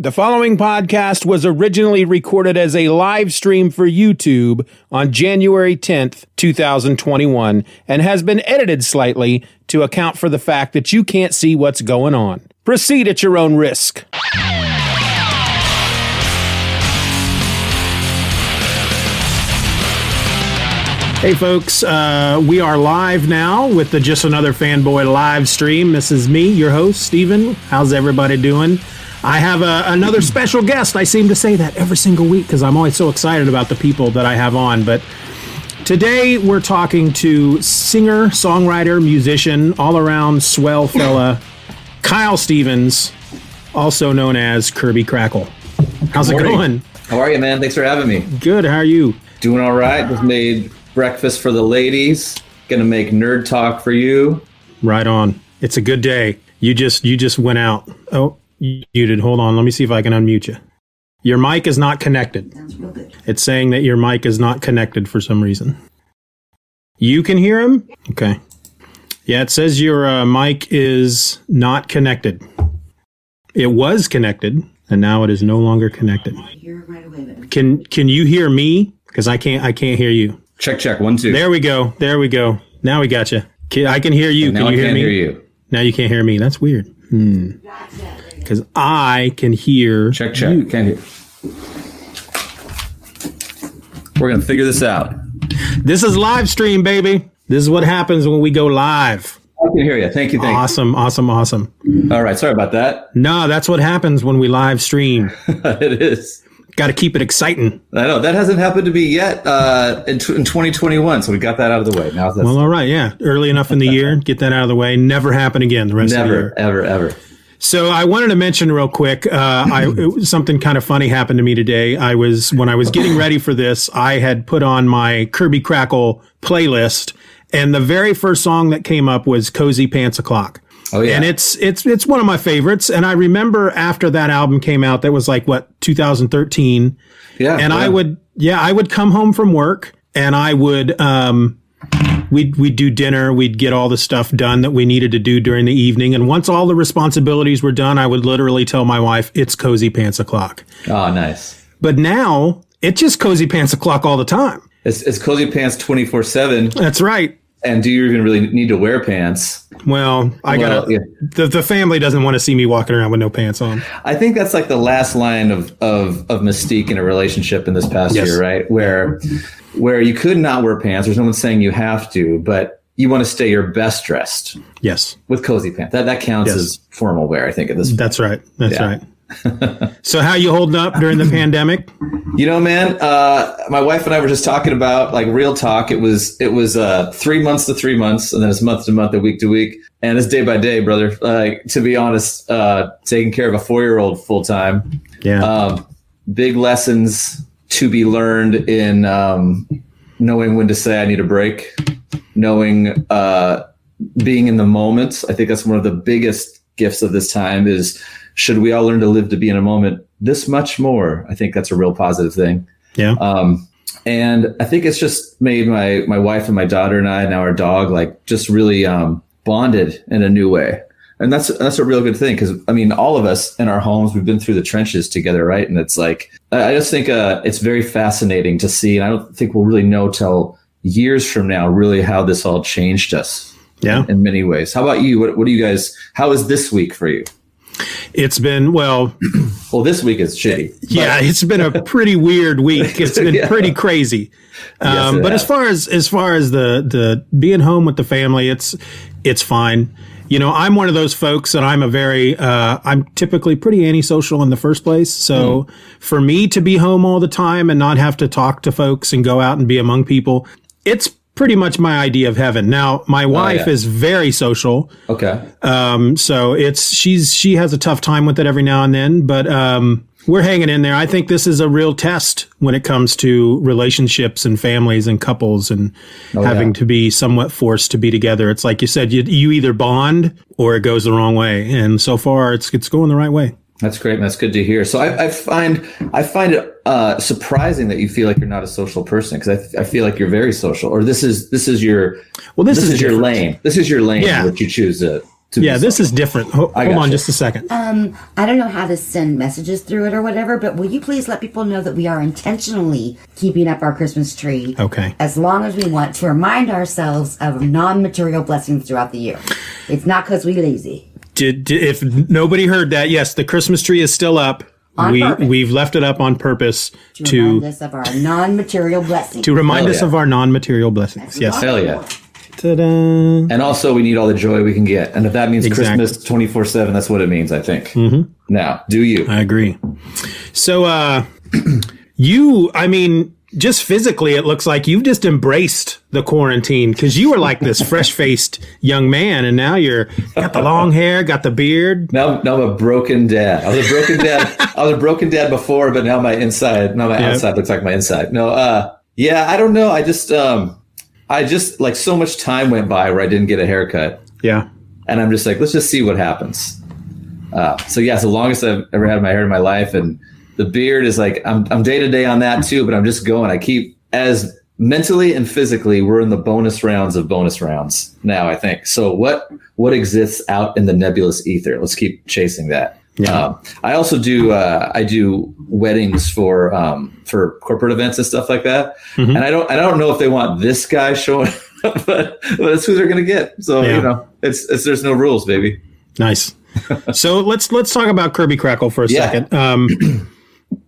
The following podcast was originally recorded as a live stream for YouTube on January 10th, 2021, and has been edited slightly to account for the fact that you can't see what's going on. Proceed at your own risk. Hey, folks, uh, we are live now with the Just Another Fanboy live stream. This is me, your host, Steven. How's everybody doing? I have a, another special guest. I seem to say that every single week because I'm always so excited about the people that I have on. But today we're talking to singer, songwriter, musician, all around swell fella, Kyle Stevens, also known as Kirby Krackle. How's it going? How are you, man? Thanks for having me. Good. How are you? Doing all right. Just made breakfast for the ladies. Gonna make nerd talk for you. Right on. It's a good day. You just you just went out. Oh, muted. Hold on. Let me see if I can unmute you. Your mic is not connected. It's saying that your mic is not connected for some reason. You can hear him? Okay. Yeah, it says your uh, mic is not connected. It was connected, and now it is no longer connected. Can can you hear me? Because I can't I can't hear you. Check check one two. There we go. There we go. Now we got you. I can hear you. Now can you I hear can't me? hear you. Now you can't hear me. That's weird. Hmm. Because I can hear. Check check. you. Can't hear. We're gonna figure this out. This is live stream, baby. This is what happens when we go live. I can hear you. Thank you. Thank you. Awesome, awesome, awesome. All right. Sorry about that. No, that's what happens when we live stream. it is. Got to keep it exciting. I know that hasn't happened to me yet uh, in, t- in 2021, so we got that out of the way. Now that's Well, all right, yeah. Early enough in the year, get that out of the way. Never happen again the rest of the never, year. ever, ever. So I wanted to mention real quick. Uh, I something kind of funny happened to me today. I was when I was getting ready for this, I had put on my Kirby Krackle playlist, and the very first song that came up was "Cozy Pants O'clock." Oh yeah. And it's it's it's one of my favorites. And I remember after that album came out, that was like what 2013. yeah. And I would yeah, I would come home from work and I would um we'd we'd do dinner, we'd get all the stuff done that we needed to do during the evening. And once all the responsibilities were done, I would literally tell my wife, it's cozy pants o'clock. Oh, nice. But now it's just cozy pants o'clock all the time. It's, it's cozy pants 24 seven. That's right. And do you even really need to wear pants? Well, I Well, gotta yeah. the, the family doesn't want to see me walking around with no pants on. I think that's like the last line of of of mystique in a relationship in this past Yes. year, right? Where where you could not wear pants. There's no one saying you have to, but you want to stay your best dressed Yes. with cozy pants. That that counts Yes. as formal wear, I think. At this, That's right. That's Yeah. right. So how you holding up during the pandemic? you know, man. Uh, my wife and I were just talking about like real talk. It was it was uh, three months to three months, and then it's month to month, and week to week, and it's day by day, brother. Like to be honest, uh, taking care of a four year old full time. Yeah. um, big lessons to be learned in um, knowing when to say I need a break, knowing uh, being in the moment. I think that's one of the biggest gifts of this time is should we all learn to live to be in a moment this much more? I think that's a real positive thing. yeah. Um, and I think it's just made my my wife and my daughter and I now our dog like just really um, bonded in a new way. And that's that's a real good thing because I mean all of us in our homes we've been through the trenches together, right? And it's like I I just think uh, it's very fascinating to see, and I don't think we'll really know till years from now really how this all changed us yeah. in many ways. How about you? What what do you guys? How is this week for you? It's been well. Well, this week is shitty. Yeah, it's been a pretty weird week. It's been Yeah. pretty crazy. Um, it but as far as as far as the the being home with the family, it's it's fine. You know, I'm one of those folks, and I'm a very uh, I'm typically pretty antisocial in the first place. So Hmm. for me to be home all the time and not have to talk to folks and go out and be among people, it's pretty much my idea of heaven. Now, my wife Oh, yeah. is very social. Okay. Um, so it's she's she has a tough time with it every now and then, but um, we're hanging in there. I think this is a real test when it comes to relationships and families and couples and having yeah. to be somewhat forced to be together. It's like you said, you, you either bond or it goes the wrong way, and so far it's it's going the right way. That's great. That's good to hear. So I, I find I find it uh, surprising that you feel like you're not a social person because I, I feel like you're very social. Or this is this is your Well, this, this, is, is, your lane. This is your lane. Yeah. What you choose to. to Yeah, be this is different. Ho- I hold on gotcha. just a second. Um, I don't know how to send messages through it or whatever, but will you please let people know that we are intentionally keeping up our Christmas tree Okay. as long as we want to remind ourselves of non-material blessings throughout the year. It's not because we lazy. Did, did if nobody heard that? Yes, the Christmas tree is still up. On we purpose. we've left it up on purpose To, to remind us of our non-material blessings. to remind Hell us yeah. of our non-material blessings. Yes. Hell yeah. Ta-da. And also, we need all the joy we can get. And if that means Exactly. Christmas 24 7, that's what it means, I think. Mm-hmm. Now, do you? I agree. So, uh, you, I mean, just physically, it looks like you've just embraced the quarantine because you were like this fresh faced young man, and now you're got the long hair, got the beard. Now, now I'm a broken dad. I was a broken dad. I was a broken dad before, but now my inside, now my Yeah. outside looks like my inside. No, uh, yeah, I don't know. I just, um, I just like so much time went by where I didn't get a haircut, Yeah. and I'm just like, let's just see what happens. Uh, so yeah, it's the longest I've ever had my hair in my life, and the beard is like I'm I'm day to day on that too, but I'm just going. I keep as mentally and physically, we're in the bonus rounds of bonus rounds now. I think so. What what exists out in the nebulous ether? Let's keep chasing that. Yeah. Um, I also do uh, I do weddings for um, for corporate events and stuff like that, Mhm. and I don't I don't know if they want this guy showing, up, but, but that's who they're gonna get. So Yeah. you know, it's, it's there's no rules, baby. Nice. so let's let's talk about Kirby Krackle for a Yeah. second. Um,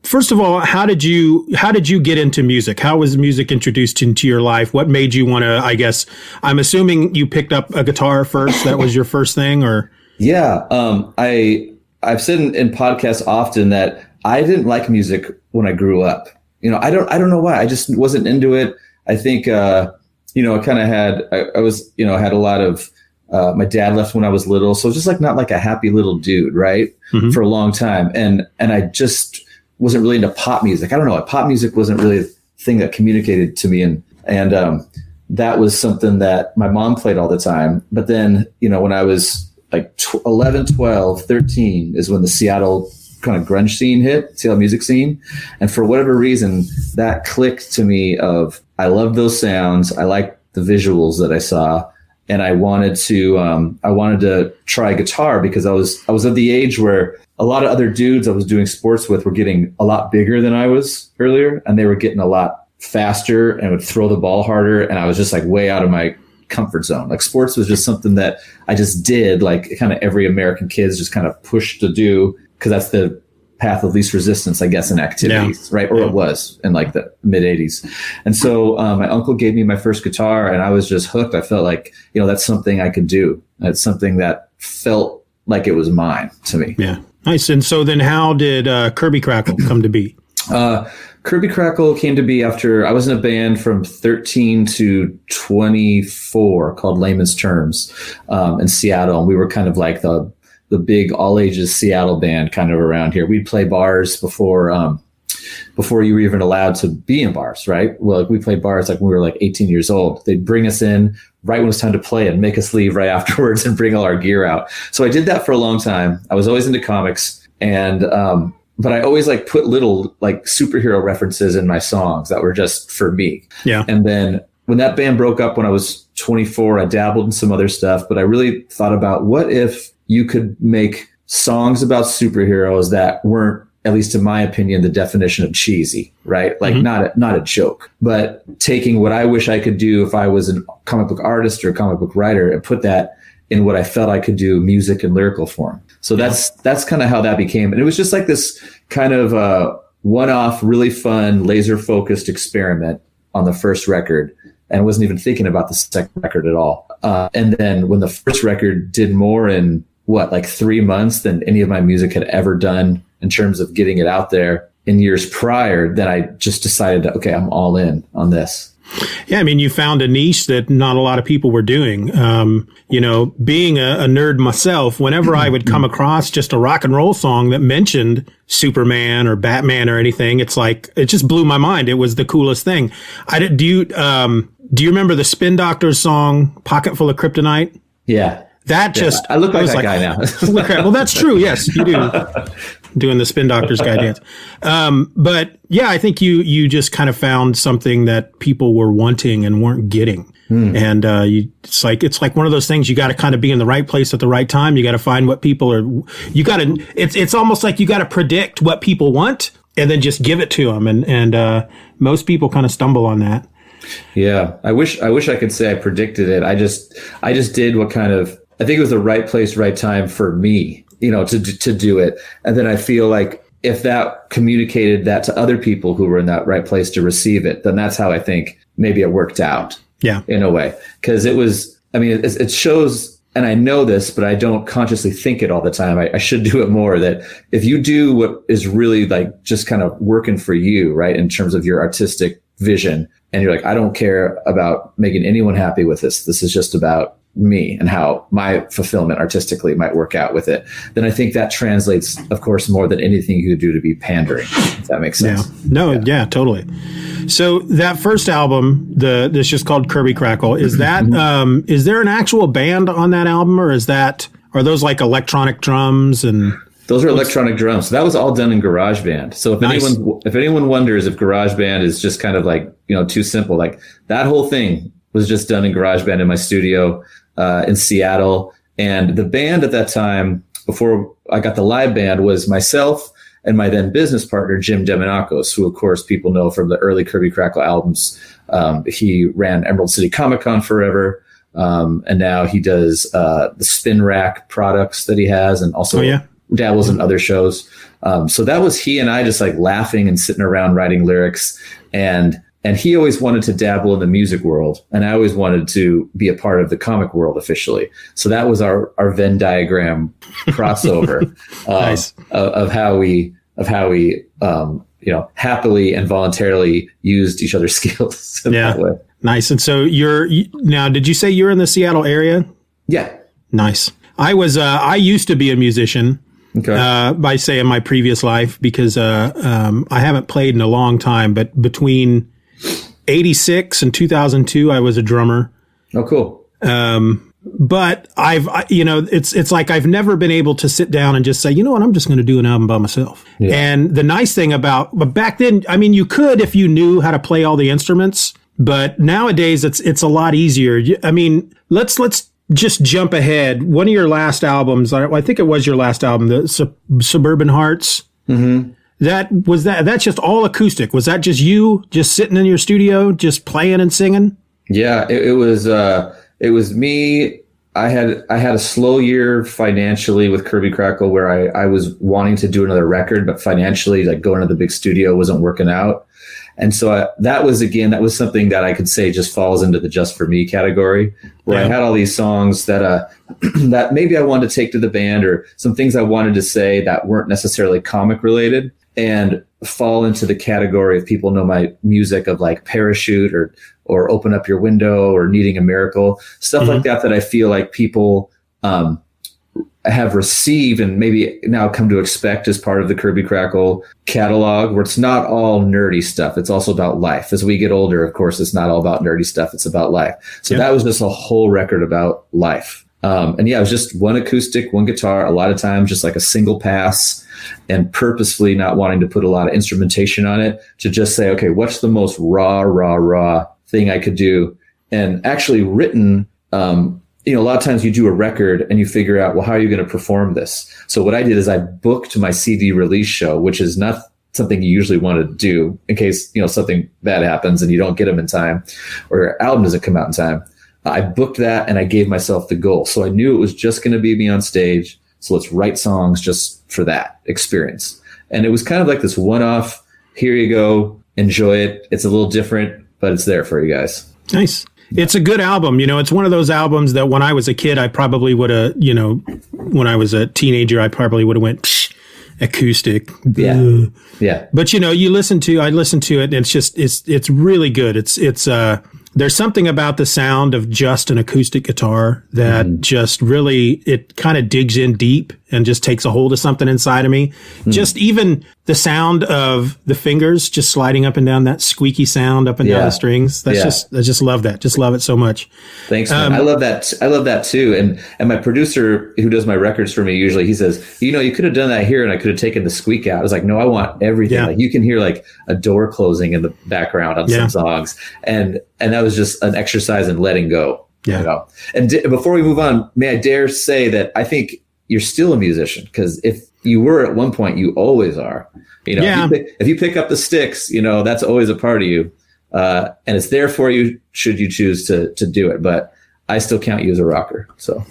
first of all, how did you how did you get into music? How was music introduced into your life? What made you want to? I guess I'm assuming you picked up a guitar first. That was your first thing, or Yeah, um, I I've said in, in podcasts often that I didn't like music when I grew up. You know, I don't I don't know why. I just wasn't into it. I think uh, you know, I kind of had I, I was you know had a lot of uh, my dad left when I was little, so just like not like a happy little dude, right? Mhm. For a long time, and and I just wasn't really into pop music. I don't know. Pop music wasn't really a thing that communicated to me, and and um, that was something that my mom played all the time. But then, you know, when I was like tw- 11, 12, 13 is when the Seattle kind of grunge scene hit, Seattle music scene. And for whatever reason, that clicked to me of I love those sounds. I like the visuals that I saw. And I wanted to, um, I wanted to try guitar because I was, I was of the age where a lot of other dudes I was doing sports with were getting a lot bigger than I was earlier, and they were getting a lot faster and would throw the ball harder. And I was just like way out of my comfort zone. Like sports was just something that I just did, like kind of every American kid's just kind of pushed to do because that's the path of least resistance, I guess, in activities, right? Or Yeah. it was in like the mid 80s. And so um, my uncle gave me my first guitar and I was just hooked. I felt like, you know, that's something I could do. It's something that felt like it was mine to me. yeah, nice. And so then, how did uh, Kirby Krackle come to be? Uh, Kirby Krackle came to be after I was in a band from 13 to 24 called Layman's Terms um, in Seattle. And we were kind of like the the big all ages Seattle band kind of around here. We'd play bars before um, before you were even allowed to be in bars, right? Well, we played bars like when we were like 18 years old. They'd bring us in right when it was time to play and make us leave right afterwards and bring all our gear out. So I did that for a long time. I was always into comics and um, but I always like put little like superhero references in my songs that were just for me. Yeah, And then when that band broke up when I was 24, I dabbled in some other stuff, but I really thought about what if you could make songs about superheroes that weren't at least in my opinion the definition of cheesy, right? Like Mhm. not a, not a joke, but taking what I wish I could do if I was a comic book artist or a comic book writer and put that in what I felt I could do music and lyrical form. So that's that's kind of how that became, and it was just like this kind of uh, one-off, really fun, laser-focused experiment on the first record, and wasn't even thinking about the second record at all. Uh, and then when the first record did more in what like three months than any of my music had ever done in terms of getting it out there in years prior, then I just decided, that, okay, I'm all in on this. Yeah, I mean, you found a niche that not a lot of people were doing. Um, you know, being a, a, nerd myself, whenever I would come across just a rock and roll song that mentioned Superman or Batman or anything, it's like it just blew my mind. It was the coolest thing. I did, do you um, do you remember the Spin Doctors song "Pocket Full of Kryptonite"? Yeah. That just yeah, I look like that like, guy now. well, that's true. Yes, you do. Doing the spin doctor's guy dance. Um, but yeah, I think you you just kind of found something that people were wanting and weren't getting. Hmm. And uh, you, it's like it's like one of those things you got to kind of be in the right place at the right time. You got to find what people are. You got to. It's it's almost like you got to predict what people want and then just give it to them. And and uh, most people kind of stumble on that. Yeah, I wish I wish I could say I predicted it. I just I just did what kind of I think it was the right place, right time for me, you know, to to do it. And then I feel like if that communicated that to other people who were in that right place to receive it, then that's how I think maybe it worked out. Yeah, in a way, because it was. I mean, it, it, shows, and I know this, but I don't consciously think it all the time. I, I should do it more. That if you do what is really like just kind of working for you, right, in terms of your artistic vision, and you're like, I don't care about making anyone happy with this. This is just about me and how my fulfillment artistically might work out with it, then I think that translates, of course, more than anything you could do to be pandering. If that makes sense. Yeah. No, yeah, yeah totally. So that first album, the this just called Kirby Krackle, is that mm-hmm. um, is there an actual band on that album, or is that are those like electronic drums and? Those are electronic drums. So that was all done in GarageBand. So if nice. anyone if anyone wonders if GarageBand is just kind of like you know too simple, like that whole thing was just done in GarageBand in my studio uh, in Seattle. And the band at that time, before I got the live band, was myself and my then business partner, Jim Demonakos, who, of course, people know from the early Kirby Krackle albums. Um, he ran Emerald City Comic Con forever. Um, and now he does uh, the Spin Rack products that he has and also oh, yeah. dabbles in other shows. Um, so that was he and I just like laughing and sitting around writing lyrics. And and he always wanted to dabble in the music world and i always wanted to be a part of the comic world officially. So that was our our venn diagram crossover um, nice. of, of, how we of how we um, you know happily and voluntarily used each other's skills yeah. nice. And so you're now did you say you're in the seattle area? Yeah. Nice. I was uh, i used to be a musician Okay. Uh, by say in my previous life because uh, um, I haven't played in a long time, but between 86 and 2002, I was a drummer. Oh, cool. Um, but I've, I, you know, it's, it's like I've never been able to sit down and just say, you know what, I'm just going to do an album by myself. Yeah. And the nice thing about, but back then, I mean, you could if you knew how to play all the instruments, but nowadays it's, it's a lot easier. I mean, let's, let's just jump ahead. One of your last albums, I think it was your last album, the Sub- Suburban Hearts. Mm-hmm that was that that's just all acoustic. Was that just you just sitting in your studio just playing and singing? Yeah it, it was uh it was me. I had i had a slow year financially with kirby krackle where i i was wanting to do another record but financially like going to the big studio wasn't working out. And so I, that was again that was something that i could say just falls into the just for me category where yeah. i had all these songs that uh that maybe i wanted to take to the band or some things i wanted to say that weren't necessarily comic related and fall into the category of people know my music of like parachute or or open up your window or needing a miracle stuff mm-hmm. like that that i feel like people um, have received and maybe now come to expect as part of the kirby krackle catalog where it's not all nerdy stuff. It's also about life. As we get older of course it's not all about nerdy stuff. It's about life. So that was just a whole record about life um, and yeah it was just one acoustic one guitar a lot of times just like a single pass and purposefully not wanting to put a lot of instrumentation on it to just say, okay, what's the most raw, raw, raw thing I could do? And actually written, um, you know, a lot of times you do a record and you figure out, well, how are you going to perform this? So what I did is I booked my CD release show, which is not something you usually want to do in case, you know, something bad happens and you don't get them in time or your album doesn't come out in time. I booked that and I gave myself the goal. So I knew it was just going to be me on stage So let's write songs just for that experience. And it was kind of like this one off. Here you go. Enjoy it. It's a little different, but it's there for you guys. Nice. It's a good album. You know, it's one of those albums that when I was a kid, I probably would have, you know, when I was a teenager, I probably would have went Psh, acoustic. Yeah. Ugh. Yeah. But you know, you listen to, I listen to it and it's just, it's, it's really good. It's, it's, uh, there's something about the sound of just an acoustic guitar that Mm-hmm. just really, it kind of digs in deep and just takes a hold of something inside of me. Mm-hmm. Just even the sound of the fingers just sliding up and down that squeaky sound up and down the strings. That's Yeah. just, I just love that. Just love it so much. Thanks, Um. I love that. I love that too. And and my producer who does my records for me usually he says, you know, you could have done that here, and I could have taken the squeak out. I was like, no, I want everything. Yeah. Like you can hear like a door closing in the background on Yeah. some songs, and and that was just an exercise in letting go. Yeah. You know? And d- before we move on, may I dare say that I think you're still a musician because if you were at one point, you always are. You know, Yeah. if, you pick, if you pick up the sticks, you know that's always a part of you, uh, and it's there for you should you choose to to do it. But I still count you as a rocker. So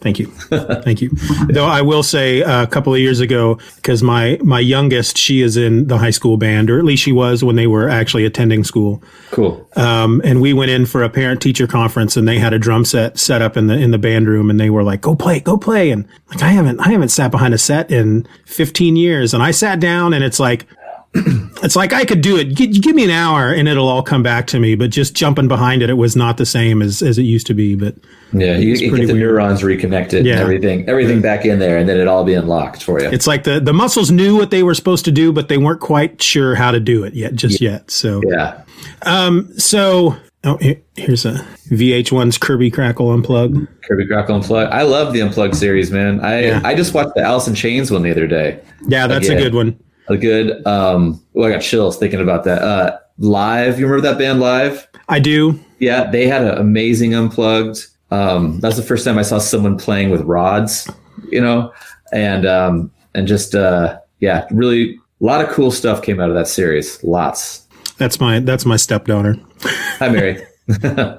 Thank you. Thank you. Though I will say uh, a couple of years ago, because my, my youngest, she is in the high school band, or at least she was when they were actually attending school. cool. Um, and we went in for a parent teacher conference and they had a drum set set up in the, in the band room and they were like, go play, go play. And like, I haven't, I haven't sat behind a set in 15 years. And I sat down and it's like, it's like I could do it. G- give me an hour and it'll all come back to me. But just jumping behind it, it was not the same as, as it used to be. But Yeah, you, you pretty get the weird. neurons reconnected, Yeah. and everything, everything back in there, and then it all be unlocked for you. it's like the, the muscles knew what they were supposed to do, but they weren't quite sure how to do it yet, just yet. So, yeah, Um, so oh, here- here's a VH1's Kirby Krackle Unplugged. Kirby Krackle Unplugged. I love the Unplugged series, man. I Yeah. I just watched the Alice in Chains one the other day. Yeah, that's a good one. A good. Um, well, I got chills thinking about that. Uh, live. You remember that band live? I do. Yeah, they had an amazing unplugged. Um, that's the first time I saw someone playing with rods, you know, and um, and just uh, yeah, really a lot of cool stuff came out of that series. Lots. That's my that's my stepdaughter. Hi, Mary.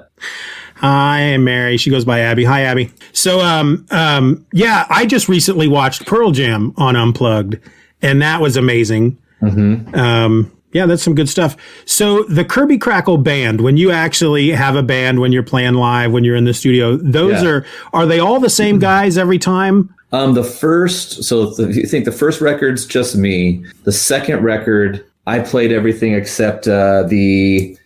Hi, Mary. She goes by Abby. Hi, Abby. So, um, um, yeah, I just recently watched Pearl Jam on Unplugged, and that was amazing. Um, yeah, that's some good stuff. So, the Kirby Krackle band, when you actually have a band, when you're playing live, when you're in the studio, those Yeah. are are they all the same guys every time? Um, the first, so if you think the first record's just me. The second record, I played everything except uh, the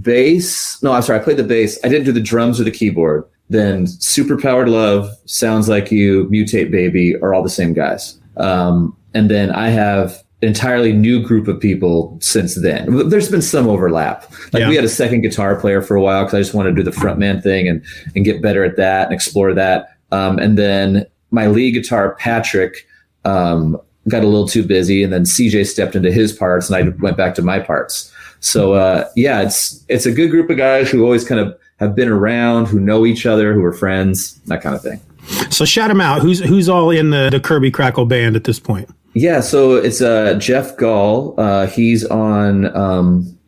bass. No, I'm sorry, I played the bass. I didn't do the drums or the keyboard. Then Superpowered Love, Sounds Like You, Mutate Baby are all the same guys. Um, and then I have entirely new group of people since then. There's been some overlap. Like Yeah. we had a second guitar player for a while because I just wanted to do the frontman thing and and get better at that and explore that. Um, and then my lead guitar, Patrick, um, got a little too busy, and then CJ stepped into his parts, and I went back to my parts. So uh, yeah, it's it's a good group of guys who always kind of have been around, who know each other, who are friends, that kind of thing. So, shout them out. Who's who's all in the the Kirby Krackle band at this point? Yeah, so it's uh, Jeff Gall. Uh, he's on um,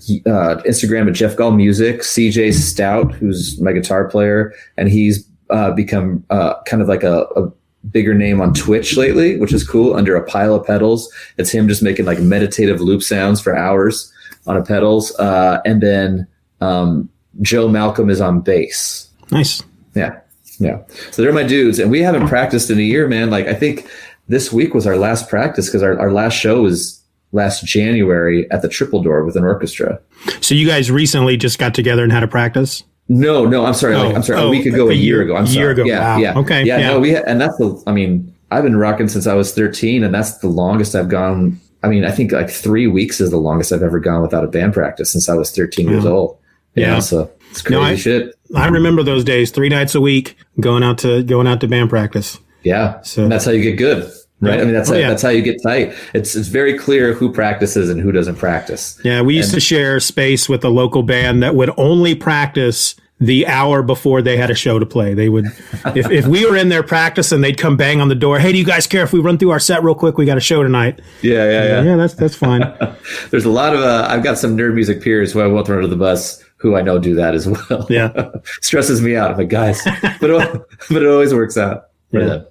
he- uh, Instagram at Jeff Gall Music. CJ Stout, who's my guitar player, and he's uh, become uh, kind of like a, a bigger name on Twitch lately, which is cool. Under a pile of pedals, it's him just making like meditative loop sounds for hours on a pedals. Uh, and then um, Joe Malcolm is on bass. Nice. Yeah. Yeah. So they're my dudes. And we haven't practiced in a year, man. Like I think this week was our last practice because our, our last show was last January at the Triple Door with an orchestra. So, you guys recently just got together and had a practice. No, no, I'm sorry. like, Oh, I'm sorry. oh, a week oh, ago, a a, year, year- ago. I'm a year sorry. ago. Yeah. Wow. Yeah. Okay, Yeah. yeah. No, we, ha- and that's the, I mean, I've been rocking since I was 13 and that's the longest I've gone. I mean, I think like three weeks is the longest I've ever gone without a band practice since I was 13 years old. Yeah. know, so it's crazy No, I- shit. I remember those days, three nights a week, going out to going out to band practice. Yeah. So- and that's how you get good. Right. I mean, that's Oh, how, yeah. that's how you get tight. It's it's very clear who practices and who doesn't practice. Yeah, we used to share space with a local band that would only practice the hour before they had a show to play. They would, if, if we were in there practicing, they'd come bang on the door. Hey, do you guys care if we run through our set real quick? We got a show tonight. Yeah, yeah, Yeah, Yeah, that's that's fine. There's a lot of uh, I've got some nerd music peers who I won't throw under the bus who I know do that as well. Yeah. stresses me out. I'm like, guys, but it, but it always works out. Yeah.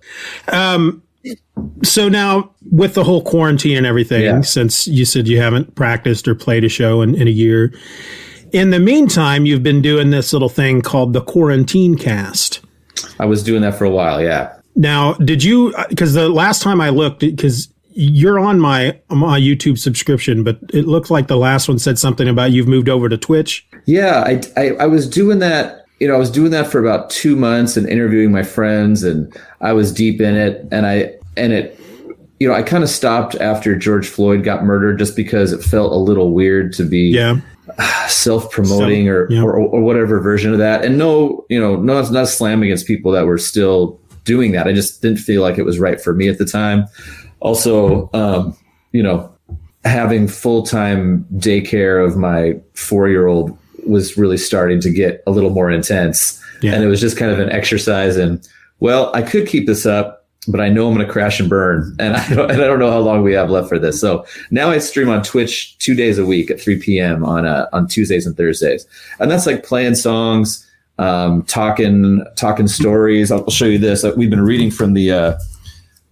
So now with the whole quarantine and everything, Yeah. since you said you haven't practiced or played a show in, in a year, in the meantime, you've been doing this little thing called the quarantine cast. I was doing that for a while. Yeah. Now, did you? Uh, because the last time I looked, because you're on my my YouTube subscription, but it looked like the last one said something about you've moved over to Twitch. Yeah, I, I, I was doing that. You know, I was doing that for about two months and interviewing my friends, and I was deep in it. And I and it, you know, I kind of stopped after George Floyd got murdered, just because it felt a little weird to be Yeah, self promoting or, yeah. or or whatever version of that. And no, you know, no, it's not a slam against people that were still doing that. I just didn't feel like it was right for me at the time. Also, um, you know, having full time daycare of my four year old was really starting to get a little more intense. Yeah. And it was just kind of an exercise in, well, I could keep this up, but I know I'm going to crash and burn. And I, don't, and I don't know how long we have left for this. So now I stream on Twitch two days a week at 3 p.m. on, uh, on Tuesdays and Thursdays. And that's like playing songs, um, talking, talking stories. I'll show you this. We've been reading from the, uh,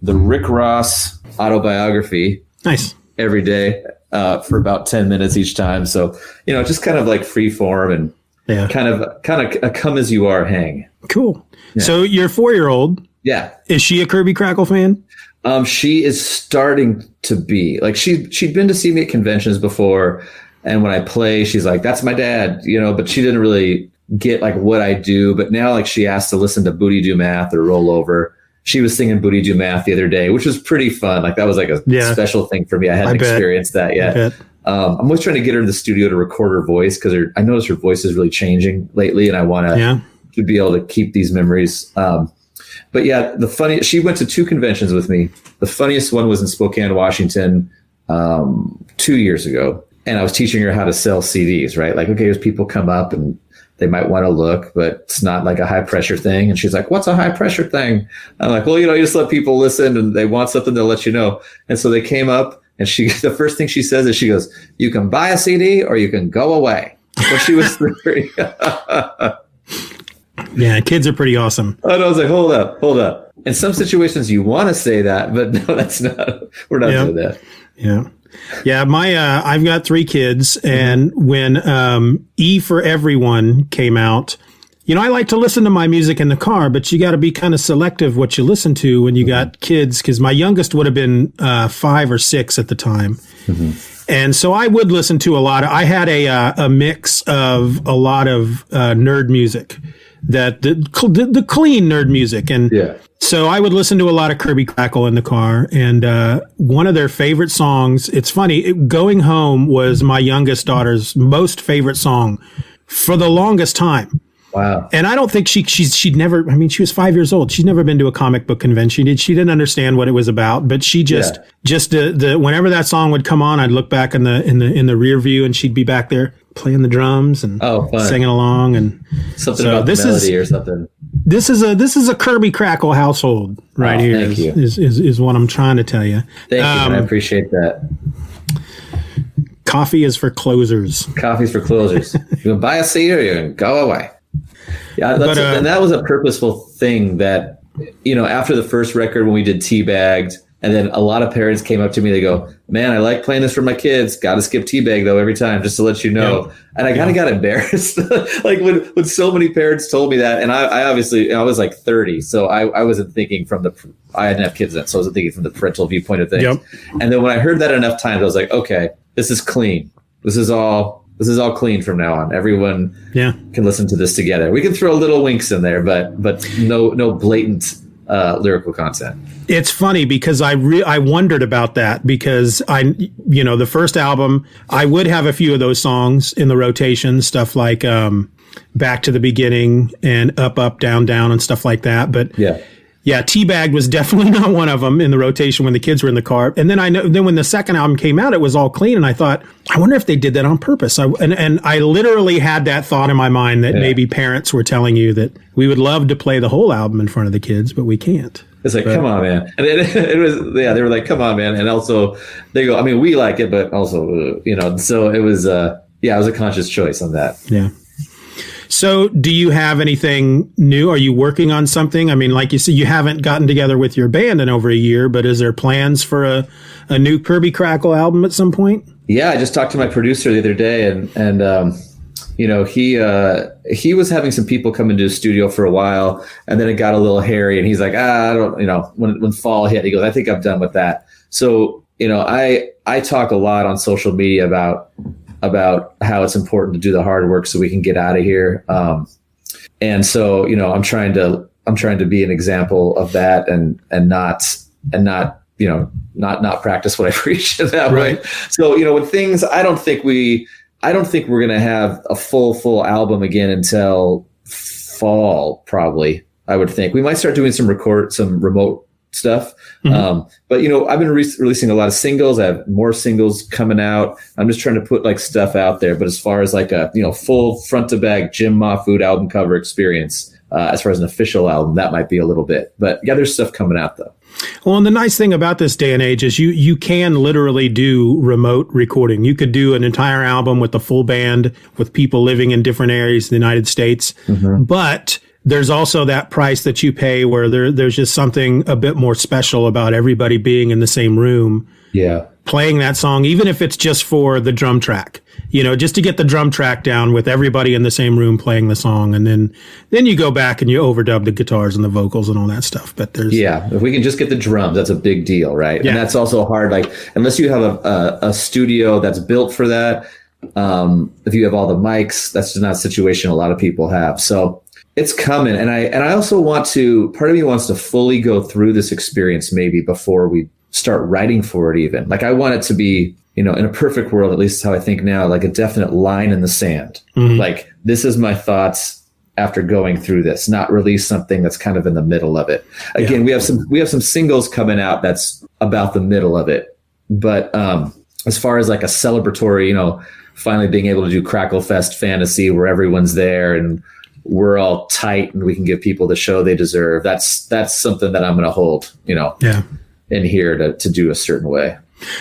the Rick Ross autobiography nice. every day uh, for about 10 minutes each time. So, you know, just kind of like free form and Yeah, kind of, kind of a come as you are hang. cool. So your four year old Yeah. is she a Kirby Krackle fan? Um, she is starting to be like, she, she'd been to see me at conventions before. And when I play, she's like, that's my dad, you know, but she didn't really get like what I do. But now like she asked to listen to Booty Do Math or Roll Over. She was singing Booty Do Math the other day, which was pretty fun. Like that was like a Yeah. special thing for me. I hadn't I experienced that yet. Um, I'm always trying to get her in the studio to record her voice because I notice her voice is really changing lately, and I want to Yeah, to be able to keep these memories. Um, but yeah, the funny she went to two conventions with me. The funniest one was in Spokane, Washington, um, two years ago, and I was teaching her how to sell CDs. Right, like okay, as people come up and they might want to look, but it's not like a high pressure thing. And she's like, "What's a high pressure thing?" I'm like, "Well, you know, you just let people listen, and they want something, they'll let you know." And so they came up, and she the first thing she says is, "She goes, you can buy a CD or you can go away." She was three. yeah. Kids are pretty awesome. And I was like, hold up, hold up. In some situations, you want to say that, but no, that's not. We're not Yeah. doing that. Yeah. Yeah, my uh, I've got three kids, and when um, E for Everyone came out, you know, I like to listen to my music in the car, but you got to be kind of selective what you listen to when you got kids, because my youngest would have been uh, five or six at the time, and so I would listen to a lot. Of, I had a uh, a mix of a lot of uh, nerd music, that the, the the clean nerd music, and Yeah. so I would listen to a lot of Kirby Krackle in the car, and uh, one of their favorite songs. It's funny. It, Going home was my youngest daughter's most favorite song for the longest time. Wow. And I don't think she she's she'd never. I mean, she was five years old. She'd never been to a comic book convention. Did she didn't understand what it was about? But she just Yeah. just the the whenever that song would come on, I'd look back in the in the in the rear view, and she'd be back there playing the drums and Oh, singing along. And Something So about this the is- melody or something. this is a this is a Kirby Krackle household right Oh, here. thank Is, you. is, is is what I'm trying to tell you. Thank you. Um, man. I appreciate that. Coffee is for closers. Coffee's for closers. you can buy a CD or you can go away. Yeah, that's But, uh, and that was a purposeful thing that you know after the first record when we did Teabagged, and then a lot of parents came up to me. They go, "Man, I like playing this for my kids. Got to skip Teabag though every time, just to let you know." And I kind of got embarrassed, like when when so many parents told me that, and I, I obviously I was like thirty, so I, I wasn't thinking from the I didn't have kids then, so I wasn't thinking from the parental viewpoint of things. Yep. And then when I heard that enough times, I was like, okay, this is clean. This is all. This is all clean from now on. Everyone Yeah. can listen to this together. We can throw little winks in there, but but no no blatant uh, lyrical content. It's funny because I re- I wondered about that because I you know the first album I would have a few of those songs in the rotation stuff like um back to the beginning and up up down down and stuff like that but Yeah, Yeah, Teabag was definitely not one of them in the rotation when the kids were in the car. And then I know, then when the second album came out, it was all clean, and I thought, I wonder if they did that on purpose. I, and and I literally had that thought in my mind that maybe parents were telling you that we would love to play the whole album in front of the kids, but we can't. it's like come on, man. And it, it was yeah, they were like come on, man. And also they go, I mean, we like it, but also uh, you know, so it was uh yeah, it was a conscious choice on that. Yeah. So, do you have anything new? Are you working on something? I mean, like you said, you haven't gotten together with your band in over a year, but is there plans for a, a new Kirby Krackle album at some point? Yeah, I just talked to my producer the other day, and and um, you know he uh, he was having some people come into his studio for a while, and then it got a little hairy, and he's like, ah, I don't, you know, when when fall hit, he goes, I think I'm done with that. So you know, I I talk a lot on social media about about how it's important to do the hard work so we can get out of here. Um, and so, you know, I'm trying to I'm trying to be an example of that and and not and not you know not not practice what I preach in that right. way. So you know, with things, I don't think we I don't think we're gonna have a full full album again until fall probably. I would think we might start doing some record some remote stuff. Mm-hmm. Um, but you know, I've been re- releasing a lot of singles. I have more singles coming out. I'm just trying to put like stuff out there. But as far as like a you know full front to back Jim Mahfood album cover experience, uh, as far as an official album, that might be a little bit. But yeah, there's stuff coming out though. Well, and the nice thing about this day and age is you you can literally do remote recording. You could do an entire album with a full band with people living in different areas of the United States, mm-hmm. but there's also that price that you pay where there, there's just something a bit more special about everybody being in the same room. Yeah. Playing that song, even if it's just for the drum track, you know, just to get the drum track down with everybody in the same room playing the song. And then, then you go back and you overdub the guitars and the vocals and all that stuff. But there's. Yeah. If we can just get the drums, that's a big deal, right? Yeah. And that's also hard. Like, unless you have a, a, a studio that's built for that, um, if you have all the mics, that's just not a situation a lot of people have. So, it's coming and i and i also want to part of me wants to fully go through this experience maybe before we start writing for it even like i want it to be you know in a perfect world at least how i think now like a definite line in the sand mm-hmm. like this is my thoughts after going through this not release something that's kind of in the middle of it again yeah. we have some we have some singles coming out that's about the middle of it but um as far as like a celebratory you know finally being able to do krackle fest fantasy where everyone's there and we're all tight and we can give people the show they deserve. That's that's something that I'm going to hold, you know, yeah, in here to to do a certain way.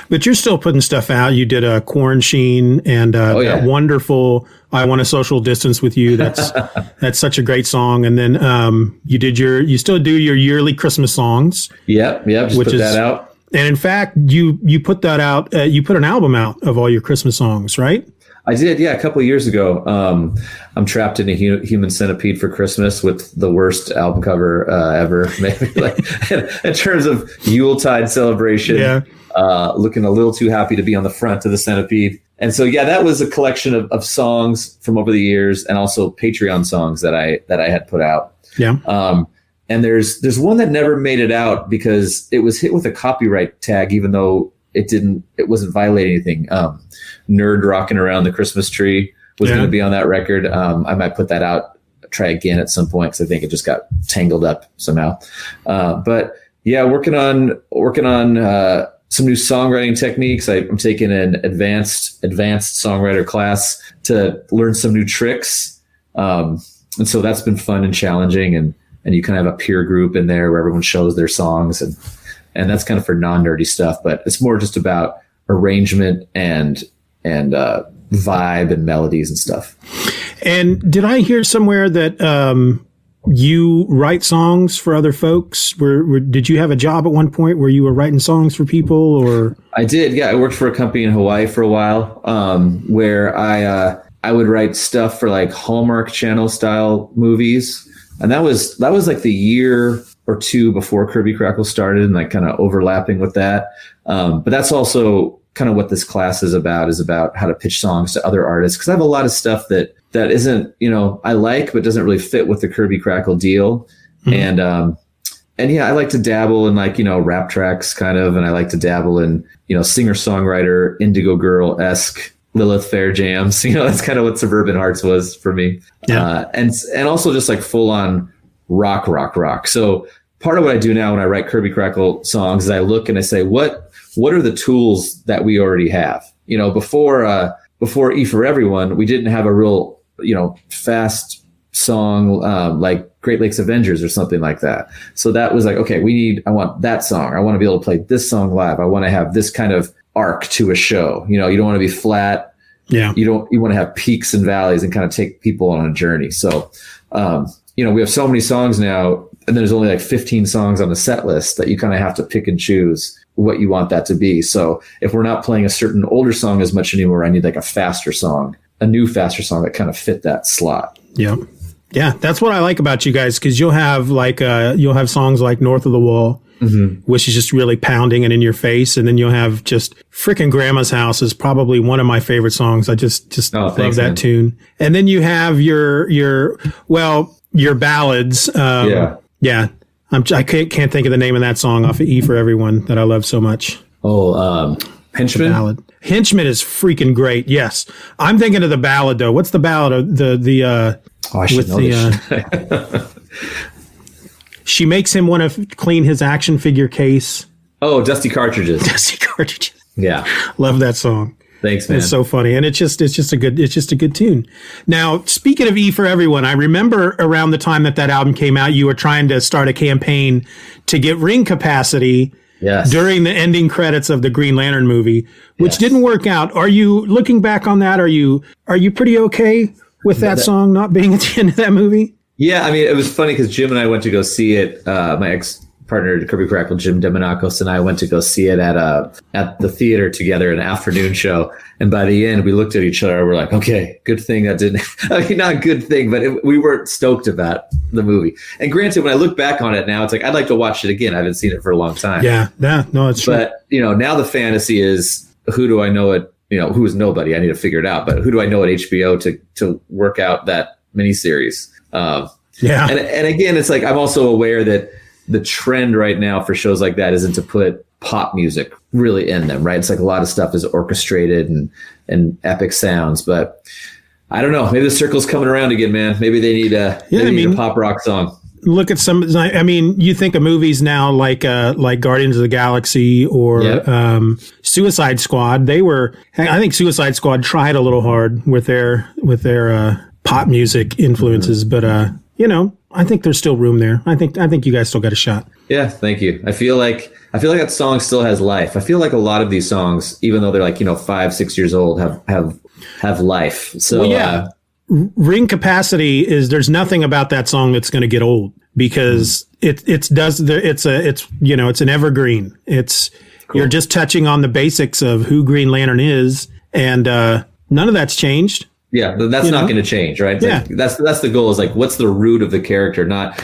But you're still putting stuff out. You did a quarantine and uh, oh, yeah. wonderful "I Want a Social Distance with You." That's that's such a great song. And then um, you did your you still do your yearly Christmas songs. Yep, yep. Which put is, that out. And in fact, you you put that out. Uh, you put an album out of all your Christmas songs, right? I did, yeah, a couple years ago. Um, I'm trapped in a hu- human centipede for Christmas with the worst album cover uh, ever, maybe like in, terms of Yuletide celebration. Yeah. Uh, looking a little too happy to be on the front of the centipede. And so, yeah, that was a collection of, of songs from over the years, and also Patreon songs that I that I had put out. Yeah. Um, and there's there's one that never made it out because it was hit with a copyright tag, even though it didn't it wasn't violating anything. Um, Nerd rocking around the Christmas tree was yeah. going to be on that record. Um, I might put that out, try again at some point because I think it just got tangled up somehow. Uh, but yeah, working on working on uh, some new songwriting techniques. I, am taking an advanced advanced songwriter class to learn some new tricks, um, and so that's been fun and challenging. And and you kind of have a peer group in there where everyone shows their songs and and that's kind of for non nerdy stuff. But it's more just about arrangement and and uh, vibe and melodies and stuff. And did I hear somewhere that um, you write songs for other folks? Were, were, did you have a job at one point where you were writing songs for people, or? I did. Yeah, I worked for a company in Hawaii for a while, um, where I uh, I would write stuff for like Hallmark Channel style movies, and that was that was like the year or two before Kirby Krackle started and like kind of overlapping with that. Um, but that's also kind of what this class is about is about how to pitch songs to other artists. Cause I have a lot of stuff that, that isn't, you know, I like, but doesn't really fit with the Kirby Krackle deal. Mm-hmm. And, um, and yeah, I like to dabble in like, you know, rap tracks kind of, and I like to dabble in, you know, singer songwriter, indigo girl esque Lilith Fair jams. You know, that's kind of what Suburban Hearts was for me. Yeah. Uh, and, and also just like full on rock, rock, rock. So part of what I do now when I write Kirby Krackle songs is I look and I say, what what are the tools that we already have? You know, before uh, before E for Everyone, we didn't have a real you know fast song um, like Great Lakes Avengers or something like that. So that was like, okay, we need. I want that song. I want to be able to play this song live. I want to have this kind of arc to a show. You know, you don't want to be flat Yeah. You don't you want to have peaks and valleys and kind of take people on a journey. So, um, you know, we have so many songs now, and there's only like 15 songs on the set list that you kind of have to pick and choose what you want that to be. So if we're not playing a certain older song as much anymore, I need like a faster song, a new faster song that kind of fit that slot. Yeah. Yeah, that's what I like about you guys because you'll have like uh, you'll have songs like "North of the Wall," which is just really pounding and in your face, and then you'll have just freaking "Grandma's House" is probably one of my favorite songs. I just just Oh, love thanks, that man. tune. And then you have your your well your ballads. Um, Yeah. yeah. I'm, I can't can't think of the name of that song off of "E for Everyone" that I love so much. Oh, um, Henchman. Ballad. Henchman is freaking great. Yes, I'm thinking of the ballad though. What's the ballad of the the uh, Oh, I should with know the, this. she makes him want to clean his action figure case. oh, Dusty Cartridges. Dusty cartridges. Yeah. Love that song. Thanks, man. It's so funny, and it's just it's just a good it's just a good tune. Now, speaking of E for Everyone, I remember around the time that that album came out, you were trying to start a campaign to get ring capacity yes. during the ending credits of the Green Lantern movie, which Yes. didn't work out. Are you looking back on that? Are you are you pretty okay with that song not being at the end of that movie? Yeah, I mean, it was funny because Jim and I went to go see it. Uh, my ex partner, Kirby Krackle, Jim Demonakos, and I went to go see it at uh, at the theater together, an afternoon show. And by the end, we looked at each other. and We're like, okay, good thing that didn't. I mean, not a good thing, but it, we weren't stoked about the movie. And granted, when I look back on it now, it's like I'd like to watch it again. I haven't seen it for a long time. Yeah, yeah, no, it's true. But you know, now the fantasy is who do I know at you know who is nobody? I need to figure it out. But who do I know at HBO to to work out that miniseries? Um, yeah, and and again, it's like I'm also aware that the trend right now for shows like that isn't to put pop music really in them, right? It's like a lot of stuff is orchestrated and and epic sounds, but I don't know. Maybe the circle's coming around again, man. Maybe they need a Yeah, I mean- a pop rock song. look at some. I mean, you think of movies now like uh, like Guardians of the Galaxy or Yep. um, Suicide Squad. They were. I think Suicide Squad tried a little hard with their with their uh, pop music influences, but uh, you know, I think there's still room there. I think I think you guys still got a shot. Yeah, thank you. I feel like I feel like that song still has life. I feel like a lot of these songs, even though they're like you know five six years old, have have have life. So Well, yeah. uh, ring capacity is there's nothing about that song that's going to get old because it it's does the it's a it's you know it's an evergreen it's you're just touching on the basics of who green lantern is and uh none of that's changed yeah, th- that's not going to change, right? It's Yeah. like, that's that's the goal. Is like what's the root of the character, not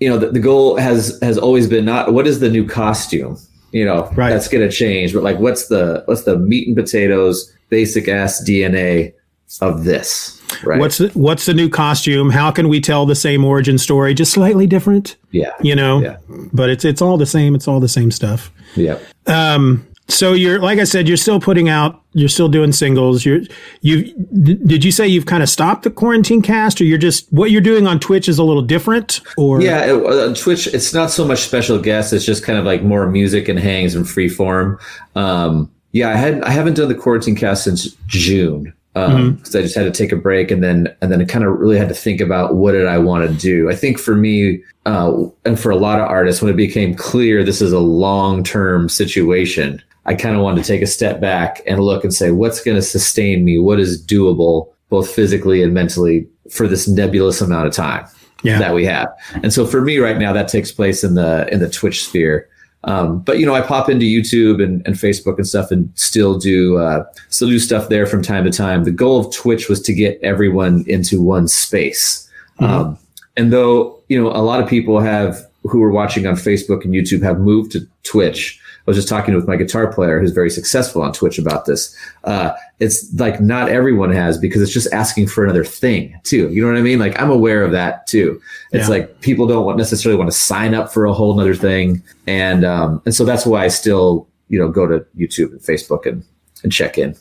you know the, the goal has has always been not what is the new costume, you know, Right. that's going to change, but like what's the what's the meat and potatoes basic ass DNA of this, right? what's the, what's the new costume how can we tell the same origin story just slightly different yeah, you know Yeah. but it's it's all the same it's all the same stuff yeah. Um, so you're like i said you're still putting out you're still doing singles you're you did you say you've kind of stopped the quarantine cast or you're just what you're doing on twitch is a little different or Yeah, it, uh, on Twitch, it's not so much special guests. It's just kind of like more music and hangs and free form. Um, yeah, I had I haven't done the quarantine cast since June because I just had to take a break and then and then I kind of really had to think about what did I want to do. I think for me uh, and for a lot of artists, when it became clear this is a long term situation, I kind of wanted to take a step back and look and say what's going to sustain me, what is doable both physically and mentally for this nebulous amount of time Yeah. that we have. And so for me right now, that takes place in the in the Twitch sphere. Um, but you know, I pop into YouTube and, and Facebook and stuff, and still do uh, still do stuff there from time to time. The goal of Twitch was to get everyone into one space. Um, and though you know, a lot of people have who are watching on Facebook and YouTube have moved to Twitch. I was just talking with my guitar player who's very successful on Twitch about this. Uh, it's like not everyone has because it's just asking for another thing too. You know what I mean? Like I'm aware of that too. It's Yeah. like people don't want necessarily want to sign up for a whole nother thing. And, um, and so that's why I still, you know, go to YouTube and Facebook and, and check in.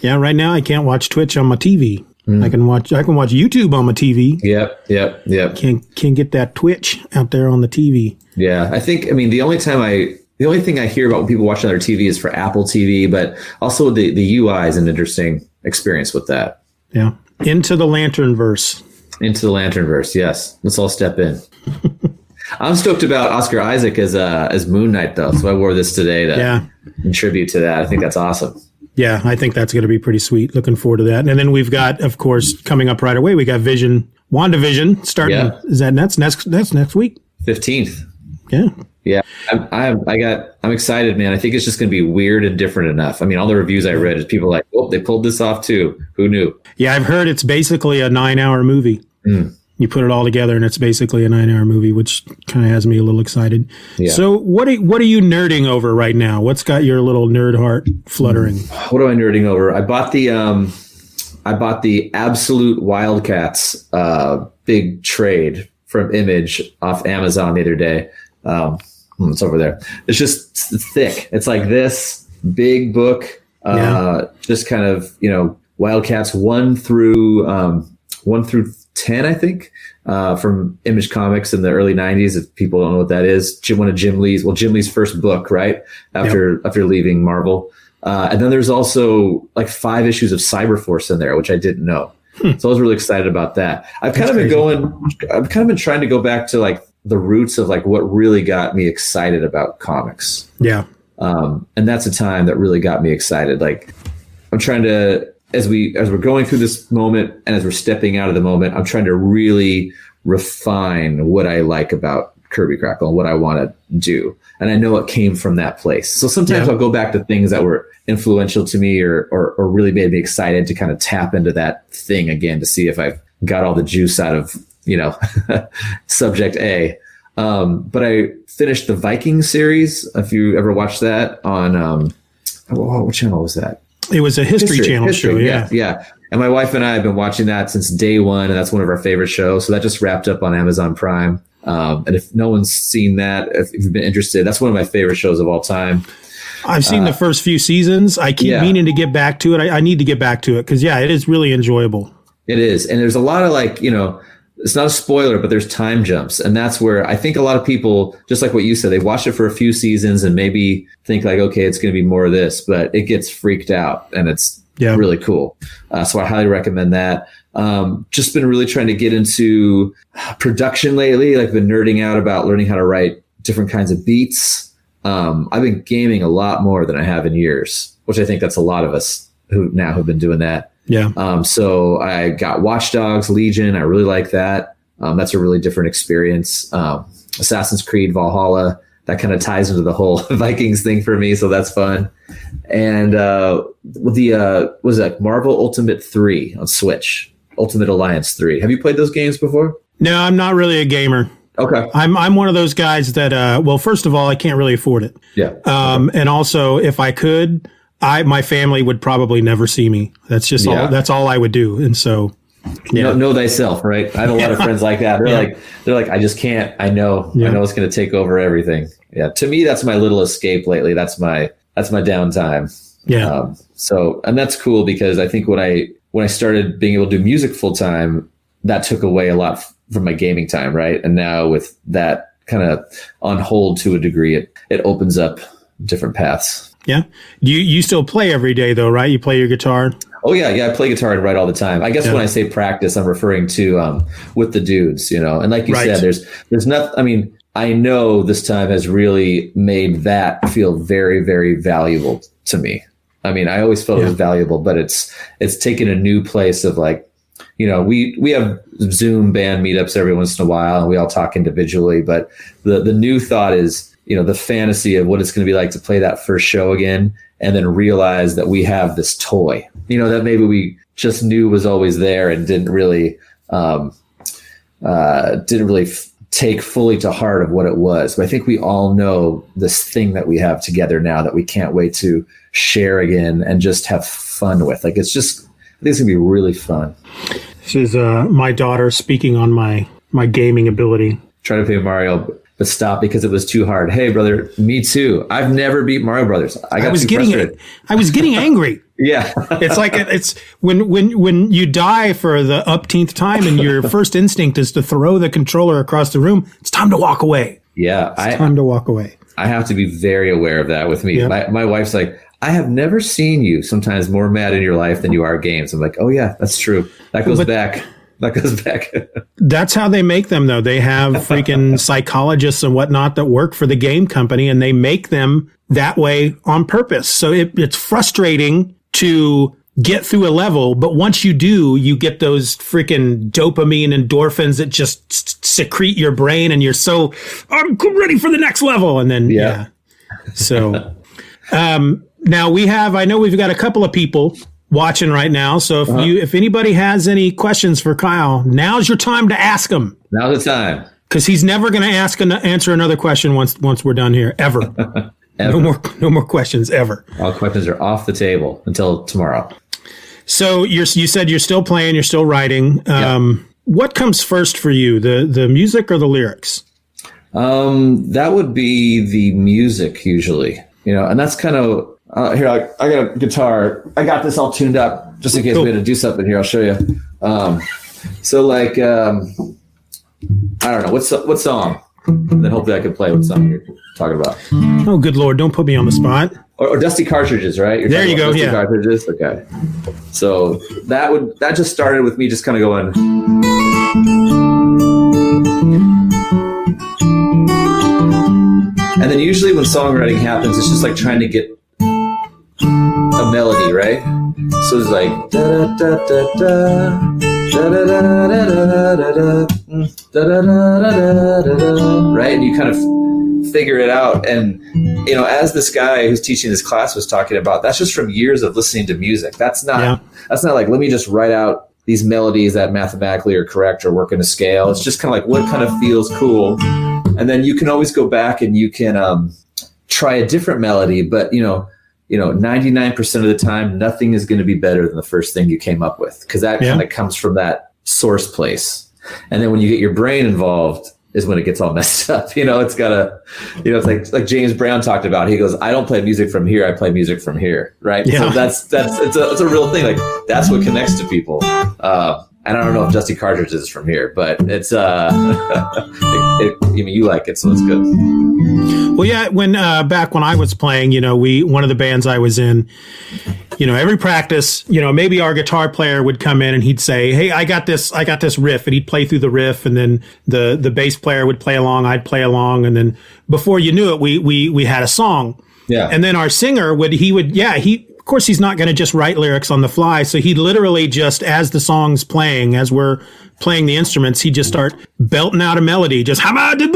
Yeah, right now I can't watch Twitch on my TV. Mm. I can watch I can watch YouTube on my TV. Yep. Yep. Yep. Can't can't get that Twitch out there on the TV. Yeah, I think I mean the only time I the only thing I hear about when people watch on their TV is for Apple TV, but also the the UI is an interesting experience with that. Yeah. Into the Lantern verse. Into the lantern verse, yes. Let's all step in. I'm stoked about Oscar Isaac as uh, as Moon Knight though, so I wore this today to Yeah. in tribute to that. I think that's awesome. Yeah, I think that's going to be pretty sweet. Looking forward to that. And then we've got, of course, coming up right away, we got Vision, WandaVision starting. Yeah. Is that next next that's next week? Fifteenth. Yeah. Yeah, I'm, I'm, I got, I'm excited, man. I think it's just going to be weird and different enough. I mean, all the reviews I read is people like, oh, they pulled this off too. Who knew? Yeah, I've heard it's basically a nine hour movie. Mm. You put it all together, and it's basically a nine hour movie, which kind of has me a little excited. Yeah. So, what are, what are you nerding over right now? What's got your little nerd heart fluttering? What am I nerding over? I bought the, um, I bought the Absolute Wildcats uh, big trade from Image off Amazon the other day. Um, hmm, it's over there. It's just it's thick. It's like this big book. Uh, Yeah. Just kind of you know Wildcats one through um, one through ten, I think, uh, from Image Comics in the early '90s. If people don't know what that is, Jim one of Jim Lee's well Jim Lee's first book, right after after leaving Marvel. Uh, and then there's also like five issues of Cyberforce in there, which I didn't know. So I was really excited about that. I've kind of been crazy. going, I've kind of been trying to go back to like the roots of like what really got me excited about comics. Yeah. Um, and that's a time that really got me excited. Like I'm trying to, as we, as we're going through this moment and as we're stepping out of the moment, I'm trying to really refine what I like about Kirby Krackle and what I want to do. And I know it came from that place. So sometimes Yeah. I'll go back to things that were influential to me or, or, or really made me excited to kind of tap into that thing again to see if I've got all the juice out of, you know, subject A. Um, but I finished the Viking series. If you ever watched that on, um, oh, what channel was that? It was a History, Channel History, show. yeah, Yeah. yeah. And my wife and I have been watching that since day one, and that's one of our favorite shows. So that just wrapped up on Amazon Prime. Um, and if no one's seen that, if, if you've been interested, that's one of my favorite shows of all time. I've seen the first few seasons. I keep Uh, yeah. meaning to get back to it. I, I need to get back to it because, yeah, it is really enjoyable. It is. And there's a lot of like, you know, it's not a spoiler, but there's time jumps. And that's where I think a lot of people, just like what you said, they watch it for a few seasons and maybe think like, okay, it's going to be more of this, but it gets freaked out and it's Yeah. really cool. Uh, so I highly recommend that. Um, just been really trying to get into production lately, like been nerding out about learning how to write different kinds of beats. Um, I've been gaming a lot more than I have in years, which I think that's a lot of us who now have been doing that. Yeah. Um, so I got Watch Dogs Legion. I really like that. Um, that's a really different experience. Um, Assassin's Creed Valhalla. That kind of ties into the whole Vikings thing for me, so that's fun. And uh, the uh, was that Marvel Ultimate Three on Switch, Ultimate Alliance Three. Have you played those games before? No, I'm not really a gamer. Okay. I'm I'm one of those guys that uh well first of all I can't really afford it. Yeah. Um and also if I could I my family would probably never see me. That's just Yeah. all that's all I would do. And so yeah. know, know thyself, right? I have a lot of friends like that. They're Yeah. like, they're like, I just can't. I know. I know it's going to take over everything. Yeah. To me, that's my little escape lately. That's my, that's my downtime. yeah. Um, so, and that's cool because I think when I, when I started being able to do music full time, that took away a lot f- from my gaming time. Right. And now with that kind of on hold to a degree, it, it opens up different paths. Yeah. Do You you still play every day though, right? You play your guitar? Oh yeah, yeah. I play guitar and write all the time. I guess Yeah. when I say practice, I'm referring to um, with the dudes, you know. And like you Right. said, there's there's nothing. I mean, I know this time has really made that feel very very valuable to me. I mean, I always felt it was valuable, but it's it's taken a new place of like, you know, we we have Zoom band meetups every once in a while, and we all talk individually. But the the new thought is, you know, the fantasy of what it's going to be like to play that first show again, and then realize that we have this toy, you know, that maybe we just knew was always there and didn't really um, uh, didn't really f- take fully to heart of what it was. But I think we all know this thing that we have together now that we can't wait to share again and just have fun with. Like it's just, I think it's gonna be really fun. This is uh my daughter speaking on my my gaming ability. Try to play Mario, but stop because it was too hard. Hey, brother, me too. I've never beat Mario Brothers. I got I was getting frustrated. I was getting angry. Yeah, It's like it's when when when you die for the upteenth time and your first instinct is to throw the controller across the room. It's time to walk away. yeah. I, Time to walk away. I have to be very aware of that with me. My, my wife's like, I have never seen you sometimes more mad in your life than you are games. I'm like, oh yeah, that's true. That goes But- back. That goes back. That's how they make them, though. They have freaking psychologists and whatnot that work for the game company, and they make them that way on purpose. So it, it's frustrating to get through a level, but once you do, you get those freaking dopamine endorphins that just s- secrete your brain and you're so I'm ready for the next level and then yeah. Yeah. So um now we have I know we've got a couple of people watching right now. So if you if anybody has any questions for Kyle, now's your time to ask him Now's the time. cuz he's never going to ask an, answer another question once once we're done here ever. No more no more questions ever. All questions are off the table until tomorrow. So you're you said you're still playing, you're still writing. Um, What comes first for you, the the music or the lyrics? Um, that would be the music usually, you know, and that's kind of uh, here. I, I got a guitar. I got this all tuned up just in case Cool. we had to do something here. I'll show you. Um, so like, um, I don't know what so- what song. And then hopefully I can play what song you're talking about, Oh, good lord! Don't put me on the spot. or, or dusty cartridges, right? You're There you go, Dusty yeah. cartridges. Okay. So that would that just started with me just kind of going. And then usually when songwriting happens, it's just like trying to get a melody, right? So it's like da da da da da da da da da da da da mm, da da da da da da da right? And you kind of figure it out. And you know, as this guy who's teaching this class was talking about, that's just from years of listening to music. That's not Yeah. that's not like let me just write out these melodies that mathematically are correct or work in a scale. It's just kind of like what kind of feels cool. And then you can always go back and you can um, try a different melody, but you know, you know, 99% of the time, nothing is going to be better than the first thing you came up with because that Yeah. kind of comes from that source place. And then when you get your brain involved is when it gets all messed up. You know, it's got to, you know, it's like, like James Brown talked about, he goes, I don't play music from here. I play music from here. Right. Yeah. So that's, that's, it's a, it's a real thing. Like that's what connects to people. Uh, and I don't know if Dusty Cartridge is from here, but it's, uh, it, it, I mean, you like it, so it's good. Well, yeah, when uh, back when I was playing, you know, we one of the bands I was in, you know, every practice, you know, maybe our guitar player would come in and he'd say, "Hey, I got this, I got this riff," and he'd play through the riff, and then the the bass player would play along, I'd play along, and then before you knew it, we we we had a song. Yeah. And then our singer would he would yeah he of course he's not going to just write lyrics on the fly so he'd literally just as the song's playing as we're playing the instruments he'd just start belting out a melody just how about the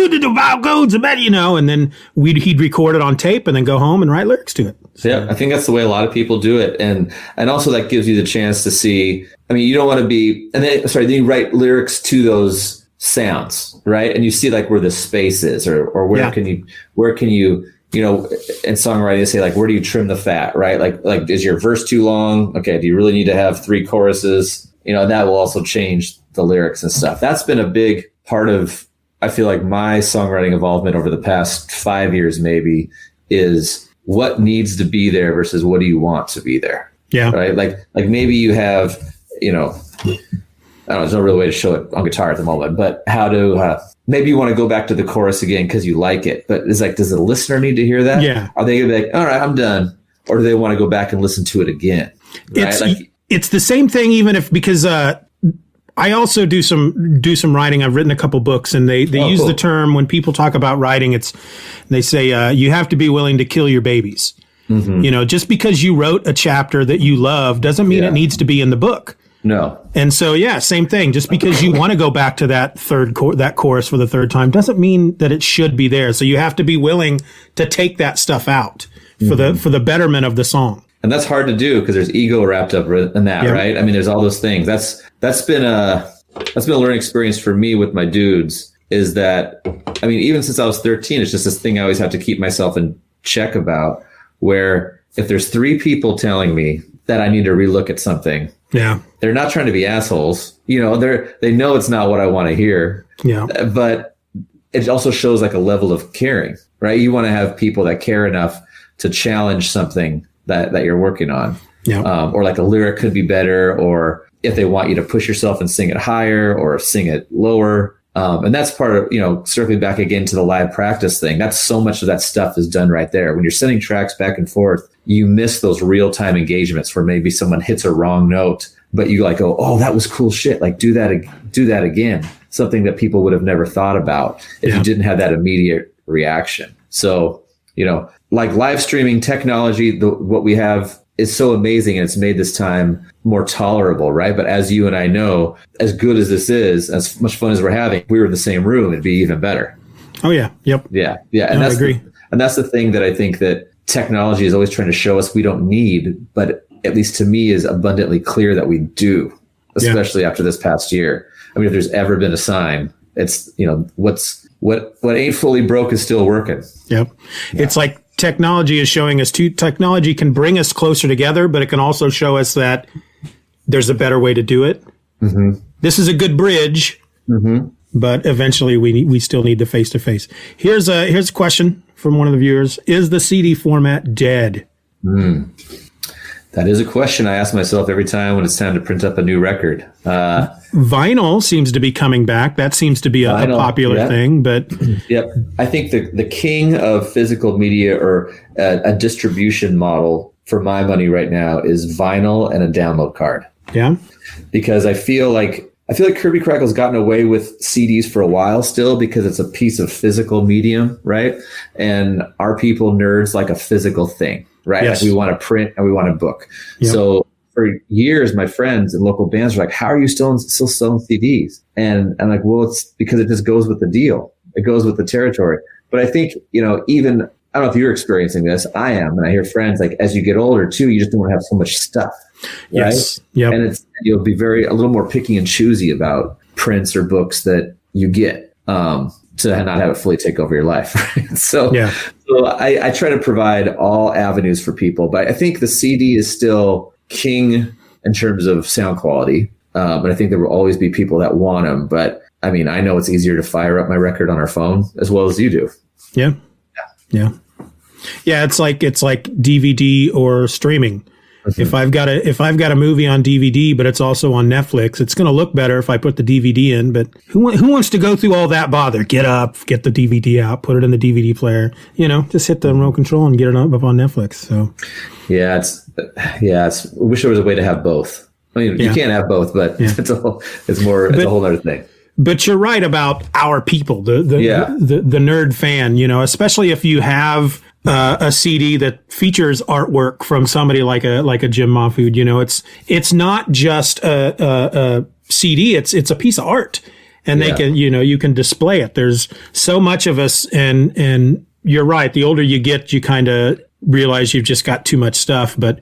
goes about you know and then we'd he'd record it on tape and then go home and write lyrics to it. Yeah, I think that's the way a lot of people do it, and and also that gives you the chance to see. I mean, you don't want to be, and then sorry, then you write lyrics to those sounds, right? And you see like where the space is, or or where Yeah. can you where can you you know in songwriting they say like where do you trim the fat, right? Like like is your verse too long? Okay, do you really need to have three choruses? You know, and that will also change the lyrics and stuff. That's been a big part of I feel like my songwriting involvement over the past five years maybe is what needs to be there versus what do you want to be there Yeah. right like like maybe you have you know i don't know there's no real way to show it on guitar at the moment but how to uh, maybe you want to go back to the chorus again because you like it but it's like does the listener need to hear that Yeah. are they gonna be like all right i'm done or do they want to go back and listen to it again right It's like it's the same thing even if because uh I also do some do some writing. I've written a couple books, and they, they Oh, use cool. the term when people talk about writing. It's they say uh, you have to be willing to kill your babies. You know, just because you wrote a chapter that you love doesn't mean Yeah. it needs to be in the book. No And so, yeah, same thing. Just because you want to go back to that third chor- that chorus for the third time doesn't mean that it should be there. So you have to be willing to take that stuff out for the mm-hmm. for the betterment of the song. and that's hard to do because there's ego wrapped up in that, Yeah. right? I mean, there's all those things. That's that's been a that's been a learning experience for me with my dudes. Is that I mean, even since I was 13, it's just this thing I always have to keep myself in check about. Where if there's three people telling me that I need to relook at something, Yeah, they're not trying to be assholes. You know, they're they know it's not what I want to hear yeah, but it also shows like a level of caring, right? You want to have people that care enough to challenge something that, that you're working on. yeah. Um, or like a lyric could be better, or if they want you to push yourself and sing it higher or sing it lower. Um, and that's part of, you know, circling back again to the live practice thing. That's so much of that stuff is done right there. When you're sending tracks back and forth, you miss those real time engagements where maybe someone hits a wrong note, but you like go, oh, that was cool shit. Like do that, do that again. Something that people would have never thought about if Yeah. you didn't have that immediate reaction. So, you know, like live streaming technology, the, what we have is so amazing and it's made this time more tolerable, right? But as you and I know, as good as this is, as much fun as we're having, if we were in the same room, it'd be even better. Oh yeah. Yep. Yeah. Yeah. And No, I that's agree. The, and that's the thing that I think that technology is always trying to show us we don't need, but at least to me is abundantly clear that we do, Yeah. especially after this past year. I mean, if there's ever been a sign, it's, you know, what's, what, what ain't fully broke is still working. Yep. It's like technology is showing us too. Technology can bring us closer together, but it can also show us that there's a better way to do it. Mm-hmm. This is a good bridge, mm-hmm. but eventually we need, we still need the face to face. Here's a here's a question from one of the viewers: Is the CD format dead? Hmm. That is a question I ask myself every time when it's time to print up a new record. Uh, Vinyl seems to be coming back. That seems to be a, a popular yeah. thing, but Yep. I think the, the king of physical media or a, a distribution model for my money right now is vinyl and a download card yeah, because I feel like I feel like Kirby Krackle's gotten away with CDs for a while still because it's a piece of physical medium, right? And our people nerds like a physical thing, right? Yes. Like we want to print and we want to book. Yep. So for years, my friends and local bands were like, "How are you still still selling CDs?" And I'm like, "Well, it's because it just goes with the deal. It goes with the territory." But I think you know, even I don't know if you're experiencing this. I am, and I hear friends like, as you get older too, you just don't want to have so much stuff, right? yes, yep. And it's you'll be very a little more picky and choosy about prints or books that you get um, to not have it fully take over your life. Right? So, Yeah. so I, I try to provide all avenues for people, but I think the CD is still king in terms of sound quality. Uh, but I think there will always be people that want them. But I mean, I know it's easier to fire up my record on our phone as well as you do. Yeah. Yeah. Yeah. Yeah, it's like it's like DVD or streaming. Mm-hmm. If I've got a if I've got a movie on DVD, but it's also on Netflix, it's going to look better if I put the DVD in. But who who wants to go through all that bother? Get up, get the DVD out, put it in the DVD player. You know, just hit the remote control and get it up on Netflix. So Yeah, it's yeah. It's, I wish there was a way to have both. I mean, Yeah. you can't have both, but it's a whole, it's more it's But- a whole other thing. but you're right about our people, the the Yeah. the, the nerd fan. You know, especially if you have uh, a CD that features artwork from somebody like a like a Jim Mahfood. You know, it's it's not just a, a, a CD; it's it's a piece of art, and they can you know you can display it. There's so much of us, and and you're right. The older you get, you kind of realize you've just got too much stuff, but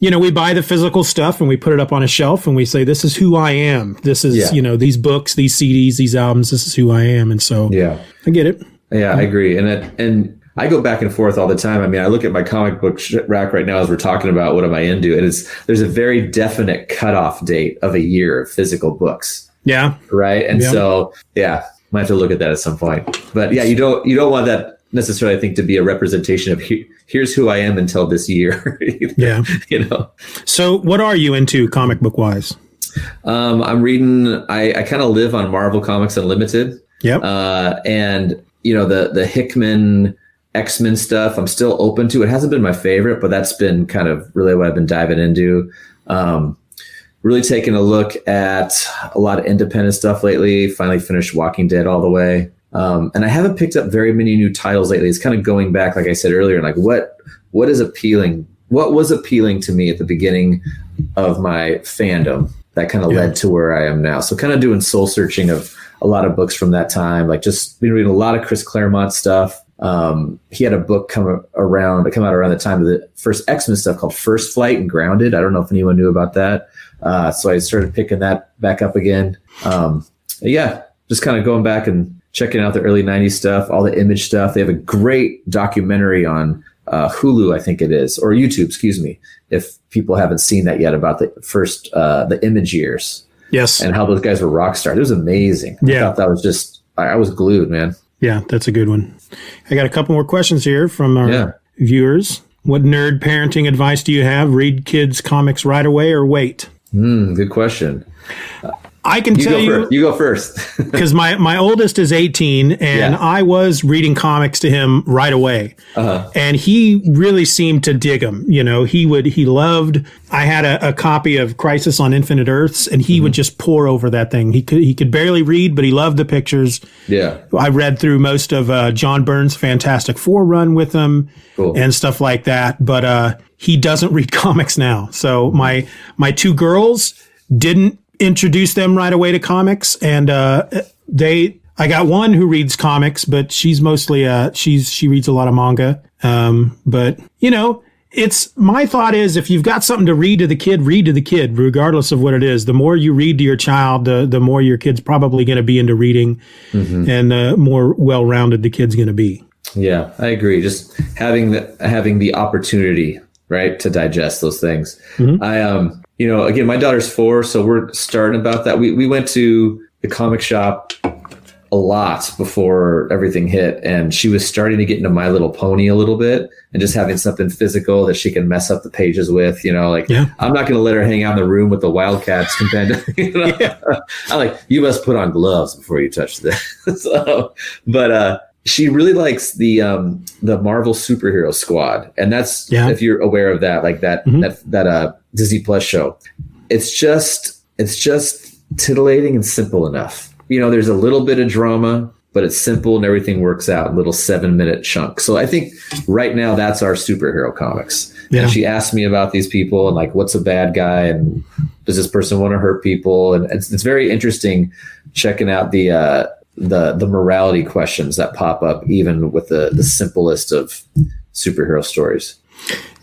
you know, we buy the physical stuff and we put it up on a shelf and we say, this is who I am. This is, Yeah. you know, these books, these CDs, these albums, this is who I am. And so Yeah. I get it. Yeah, I agree, and it, and I go back and forth all the time. I mean, I look at my comic book rack right now as we're talking about what am I into, and it's there's a very definite cutoff date of a year of physical books, Yeah. right? And Yeah. so, yeah, might have to look at that at some point. But yeah, you don't you don't want that necessarily. I think to be a representation of he, here's who I am until this year. Yeah. you know. So what are you into comic book wise? Um, I'm reading. I, I kind of live on Marvel Comics Unlimited. Yep. uh, and you know the the Hickman X Men stuff. I'm still open to. It hasn't been my favorite, but that's been kind of really what I've been diving into. Um, really taking a look at a lot of independent stuff lately. Finally finished Walking Dead all the way. Um, and I haven't picked up very many new titles lately. It's kind of going back, like I said earlier, like what what is appealing? What was appealing to me at the beginning of my fandom that kind of Yeah. led to where I am now. So kind of doing soul searching of a lot of books from that time, like just been reading a lot of Chris Claremont stuff. Um, he had a book come around, come out around the time of the first X Men stuff called First Flight and Grounded. I don't know if anyone knew about that. Uh, so I started picking that back up again. Um, yeah, just kind of going back and checking out the early 90s stuff, all the image stuff. They have a great documentary on uh, Hulu, I think it is, or YouTube, excuse me, if people haven't seen that yet about the first, uh, the image years yes. and how those guys were rock stars. It was amazing. I Yeah. thought that was just, I, I was glued, man. Yeah. That's a good one. I got a couple more questions here from our Yeah. viewers. What nerd parenting advice do you have? Read kids comics right away or wait? Mm, good question. I can You tell you first. You go first. because my my oldest is 18 and Yeah. i was reading comics to him right away Uh-huh. and he really seemed to dig them you know he would he loved i had a, a copy of crisis on infinite earths and he would Mm-hmm. just pore over that thing he could he could barely read but he loved the pictures yeah. i read through most of uh, John Byrne's fantastic four run with him Cool. and stuff like that but uh he doesn't read comics now so my my two girls didn't introduce them right away to comics and uh they I got one who reads comics, but she's mostly uh she's she reads a lot of manga. Um but you know, it's my thought is if you've got something to read to the kid, read to the kid regardless of what it is. The more you read to your child, the the more your kid's probably going to be into reading and the more well-rounded the kid's going to be. Yeah, I agree. Just having the having the opportunity, right, to digest those things. I um, you know, again, my daughter's four, so we're starting about that. We we went to the comic shop a lot before everything hit, and she was starting to get into My Little Pony a little bit, and just having something physical that she can mess up the pages with. You know, like Yeah. I'm not going to let her hang out in the room with the Wildcats compendium. You know? I'm like, you must put on gloves before you touch this. so, but uh, she really likes the um, the Marvel superhero squad, and that's Yeah. if you're aware of that, like that Mhm. that that uh, Disney Plus show. It's just it's just titillating and simple enough. You know, there's a little bit of drama, but it's simple and everything works out in little seven minute chunk. So I think right now that's our superhero comics. Yeah. And she asked me about these people and like, what's a bad guy and does this person want to hurt people? And it's, it's very interesting checking out the uh, the the morality questions that pop up even with the the simplest of superhero stories.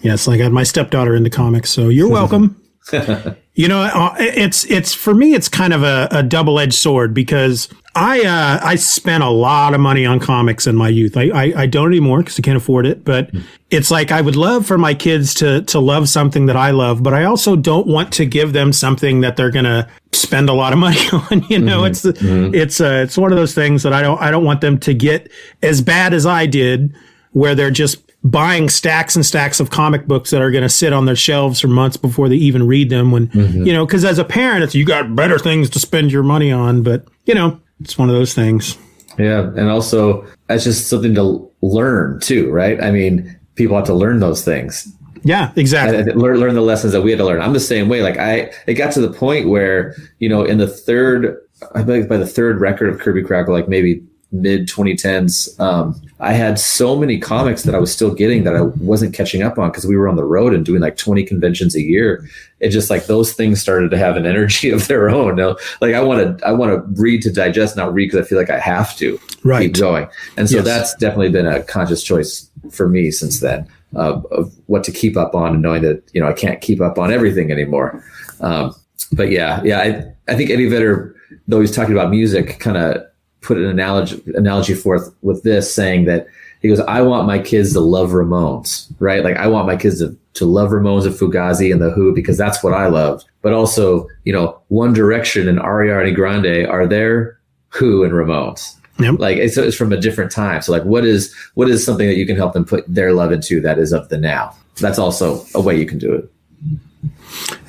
Yes, I got my stepdaughter into comics, so you're welcome. you know, uh, it's it's for me, it's kind of a, a double edged sword because I uh, I spent a lot of money on comics in my youth. I I, I don't anymore because I can't afford it. But it's like I would love for my kids to to love something that I love, but I also don't want to give them something that they're gonna spend a lot of money on. You know, it's it's uh, it's one of those things that I don't I don't want them to get as bad as I did, where they're just buying stacks and stacks of comic books that are going to sit on their shelves for months before they even read them when you know because as a parent it's you got better things to spend your money on but you know it's one of those things Yeah, and also that's just something to learn too, right? I mean, people have to learn those things. yeah exactly and learn learn the lessons that we had to learn. I'm the same way. Like I, it got to the point where you know, in the third, I think by the third record of Kirby Krackle, like maybe mid 2010s, um, I had so many comics that I was still getting that I wasn't catching up on because we were on the road and doing like 20 conventions a year. It just like those things started to have an energy of their own. No, like I want to, I want to read to digest, not read because I feel like I have to Right. keep going. And so Yes. that's definitely been a conscious choice for me since then uh, of what to keep up on and knowing that, you know, I can't keep up on everything anymore. Um, but yeah, yeah, I, I think Eddie Vedder, though he's talking about music, kind of put an analogy, analogy forth with this saying that he goes, I want my kids to love Ramones, right? Like I want my kids to, to love Ramones and Fugazi and the Who because that's what I loved. But also, you know, One Direction and Ariana Grande are there, Who and Ramones Yep. like it's, it's from a different time so like what is what is something that you can help them put their love into that is of the now that's also a way you can do it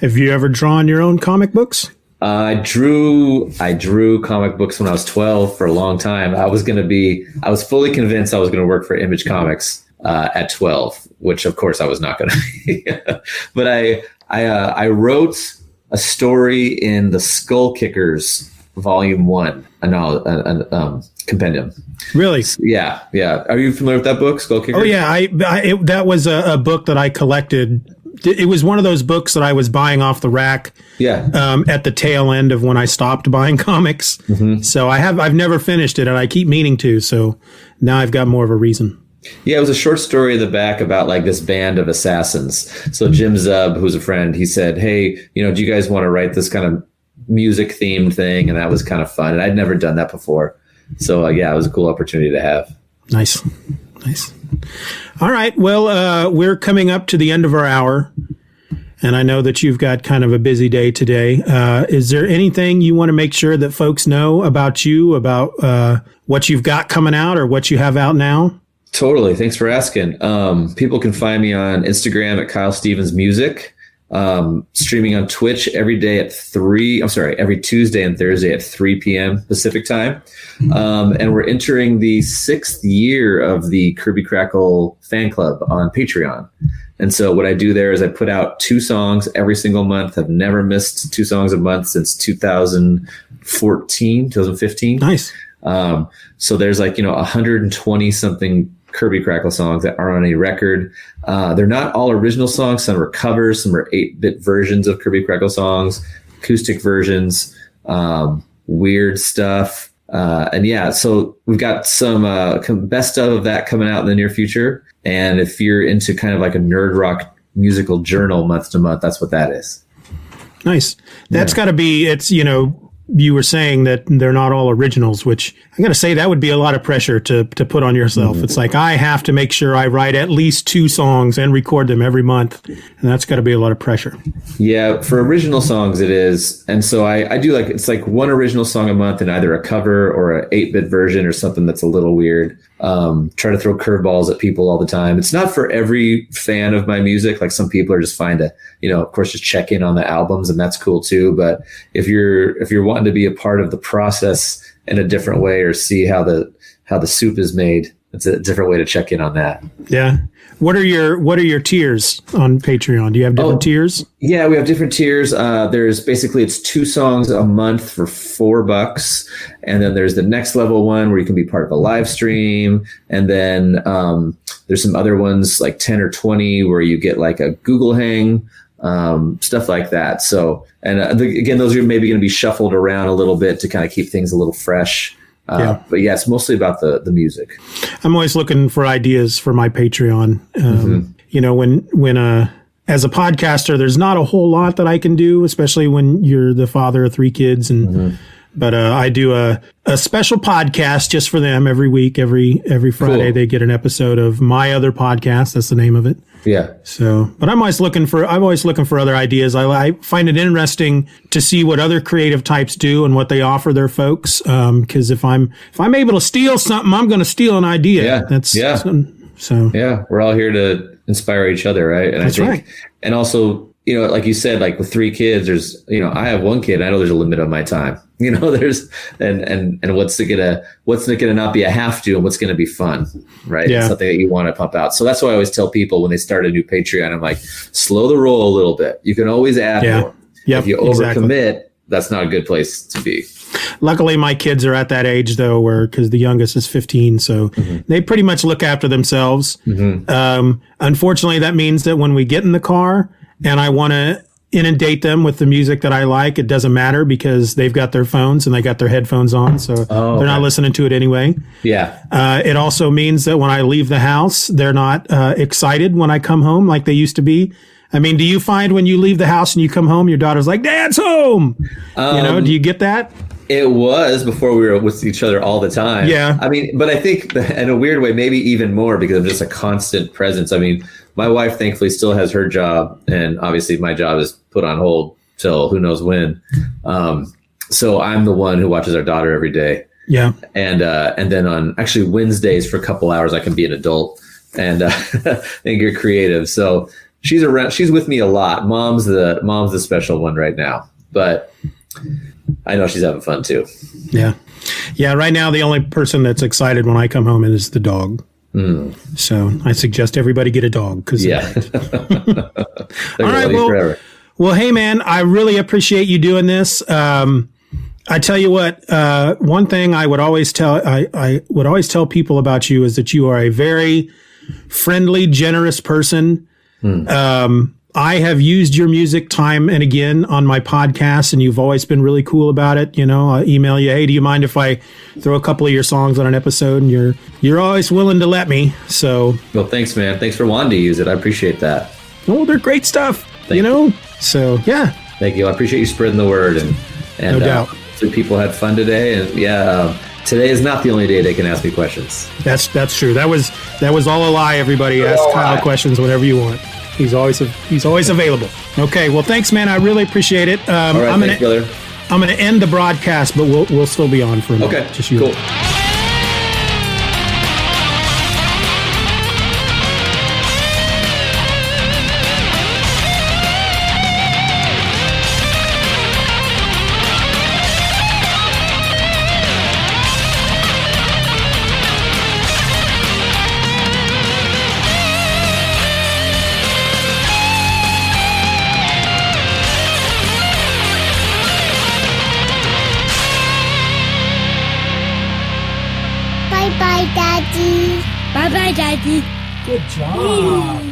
have you ever drawn your own comic books uh, i drew i drew comic books when i was 12 for a long time i was going to be i was fully convinced i was going to work for image comics uh, at 12 which of course i was not going to but i i uh, i wrote a story in the Skullkickers volume one an, an, um, compendium really Yeah, yeah. Are you familiar with that book, Skullkickers? oh yeah i, I it, that was a, a book that i collected it was one of those books that i was buying off the rack yeah. um, at the tail end of when I stopped buying comics. So I have I've never finished it, and I keep meaning to. So now I've got more of a reason. Yeah, it was a short story in the back about like this band of assassins. So Jim Zub, who's a friend, he said, "Hey, you know, do you guys want to write this kind of music themed thing?" And that was kind of fun. And I'd never done that before, so uh, yeah, it was a cool opportunity to have. Nice, nice. All right. Well, uh, we're coming up to the end of our hour, and I know that you've got kind of a busy day today. Uh, is there anything you want to make sure that folks know about you, about uh, what you've got coming out, or what you have out now? Totally. Thanks for asking. Um, people can find me on Instagram at Kyle Stevens Music. Um, streaming on Twitch every day at three. I'm sorry, every Tuesday and Thursday at 3 p.m. Pacific time. Um, and we're entering the sixth year of the Kirby Krackle fan club on Patreon. And so what I do there is I put out two songs every single month. I've never missed two songs a month since 2014, 2015. Nice. Um, so there's like, you know, 120 something Kirby Krackle songs that aren't on any record. Uh, they're not all original songs. Some are covers, some are 8 bit versions of Kirby Krackle songs, acoustic versions, um, weird stuff. Uh, and yeah, so we've got some uh, best of that coming out in the near future. And if you're into kind of like a nerd rock musical journal month to month, that's what that is. Nice. That's yeah. got to be, it's, you know, you were saying that they're not all originals, which I'm going to say that would be a lot of pressure to to put on yourself. Mm-hmm. It's like I have to make sure I write at least two songs and record them every month, and that's got to be a lot of pressure. Yeah, for original songs it is, and so I I do like it's like one original song a month and either a cover or a eight bit version or something that's a little weird. Um, try to throw curveballs at people all the time. It's not for every fan of my music. Like some people are just fine to you know of course just check in on the albums and that's cool too. But if you're if you're wanting to be a part of the process in a different way or see how the how the soup is made. It's a different way to check in on that. Yeah. What are your what are your tiers on patreon? Do you have different oh, tiers? yeah we have different tiers. Uh, there's basically it's two songs a month for four bucks. And then there's the next level one where you can be part of a live stream. And then um, there's some other ones like 10 or 20 where you get like a google hang um, stuff like that. So, and uh, the, again, those are maybe going to be shuffled around a little bit to kind of keep things a little fresh. Uh, yeah. But yeah, it's mostly about the the music. I'm always looking for ideas for my Patreon. Um, mm-hmm. You know, when when uh as a podcaster, there's not a whole lot that I can do, especially when you're the father of three kids and. Mm-hmm. But uh, I do a, a special podcast just for them every week. Every every Friday, cool. they get an episode of my other podcast. That's the name of it. Yeah. So, but I'm always looking for I'm always looking for other ideas. I, I find it interesting to see what other creative types do and what they offer their folks. Because um, if I'm if I'm able to steal something, I'm going to steal an idea. Yeah. That's yeah. So yeah, we're all here to inspire each other, right? And That's I think, right. And also, you know, like you said, like with three kids, there's you know, I have one kid. I know there's a limit on my time. You know, there's and and and what's it gonna what's it gonna not be a have to and what's gonna be fun, right? Yeah. something that you want to pump out. So that's why I always tell people when they start a new Patreon, I'm like, slow the roll a little bit. You can always add yeah. more. Yep, if you overcommit, exactly. that's not a good place to be. Luckily, my kids are at that age though, where because the youngest is 15, so mm-hmm. they pretty much look after themselves. Mm-hmm. Um, unfortunately, that means that when we get in the car and I want to inundate them with the music that I like, it doesn't matter because they've got their phones and they got their headphones on, so oh, they're not listening to it anyway. Yeah. Uh, it also means that when I leave the house, they're not uh, excited when I come home like they used to be. I mean, do you find when you leave the house and you come home, your daughter's like, "Dad's home"? Um, you know, do you get that? It was before we were with each other all the time. Yeah. I mean, but I think in a weird way, maybe even more because I'm just a constant presence. I mean, my wife thankfully still has her job, and obviously my job is put on hold till who knows when. Um, so I'm the one who watches our daughter every day. Yeah. And uh, and then on actually Wednesdays for a couple hours I can be an adult and uh, and get creative. So she's around. She's with me a lot. Mom's the mom's the special one right now, but I know she's having fun too. Yeah. Yeah. Right now, the only person that's excited when I come home is the dog. Mm. So I suggest everybody get a dog because yeah. All right. Well, forever. well, hey man, I really appreciate you doing this. Um, I tell you what, uh, one thing I would always tell I, I would always tell people about you is that you are a very friendly, generous person. Mm. Um, I have used your music time and again on my podcast, and you've always been really cool about it. You know, I email you, hey, do you mind if I throw a couple of your songs on an episode? And you're you're always willing to let me. So, well, thanks, man. Thanks for wanting to use it. I appreciate that. Oh, they're great stuff. Thank you know, you. so yeah. Thank you. I appreciate you spreading the word, and and no doubt. Uh, people had fun today, and yeah. Um, today is not the only day they can ask me questions. That's that's true. That was that was all a lie. Everybody ask Kyle questions whenever you want. He's always he's always available. Okay, well, thanks, man. I really appreciate it. Um, All right, I'm thanks, gonna brother. I'm gonna end the broadcast, but we'll we'll still be on for a minute. Okay, just you. Cool. Daddy. Bye bye, Daddy. Good job.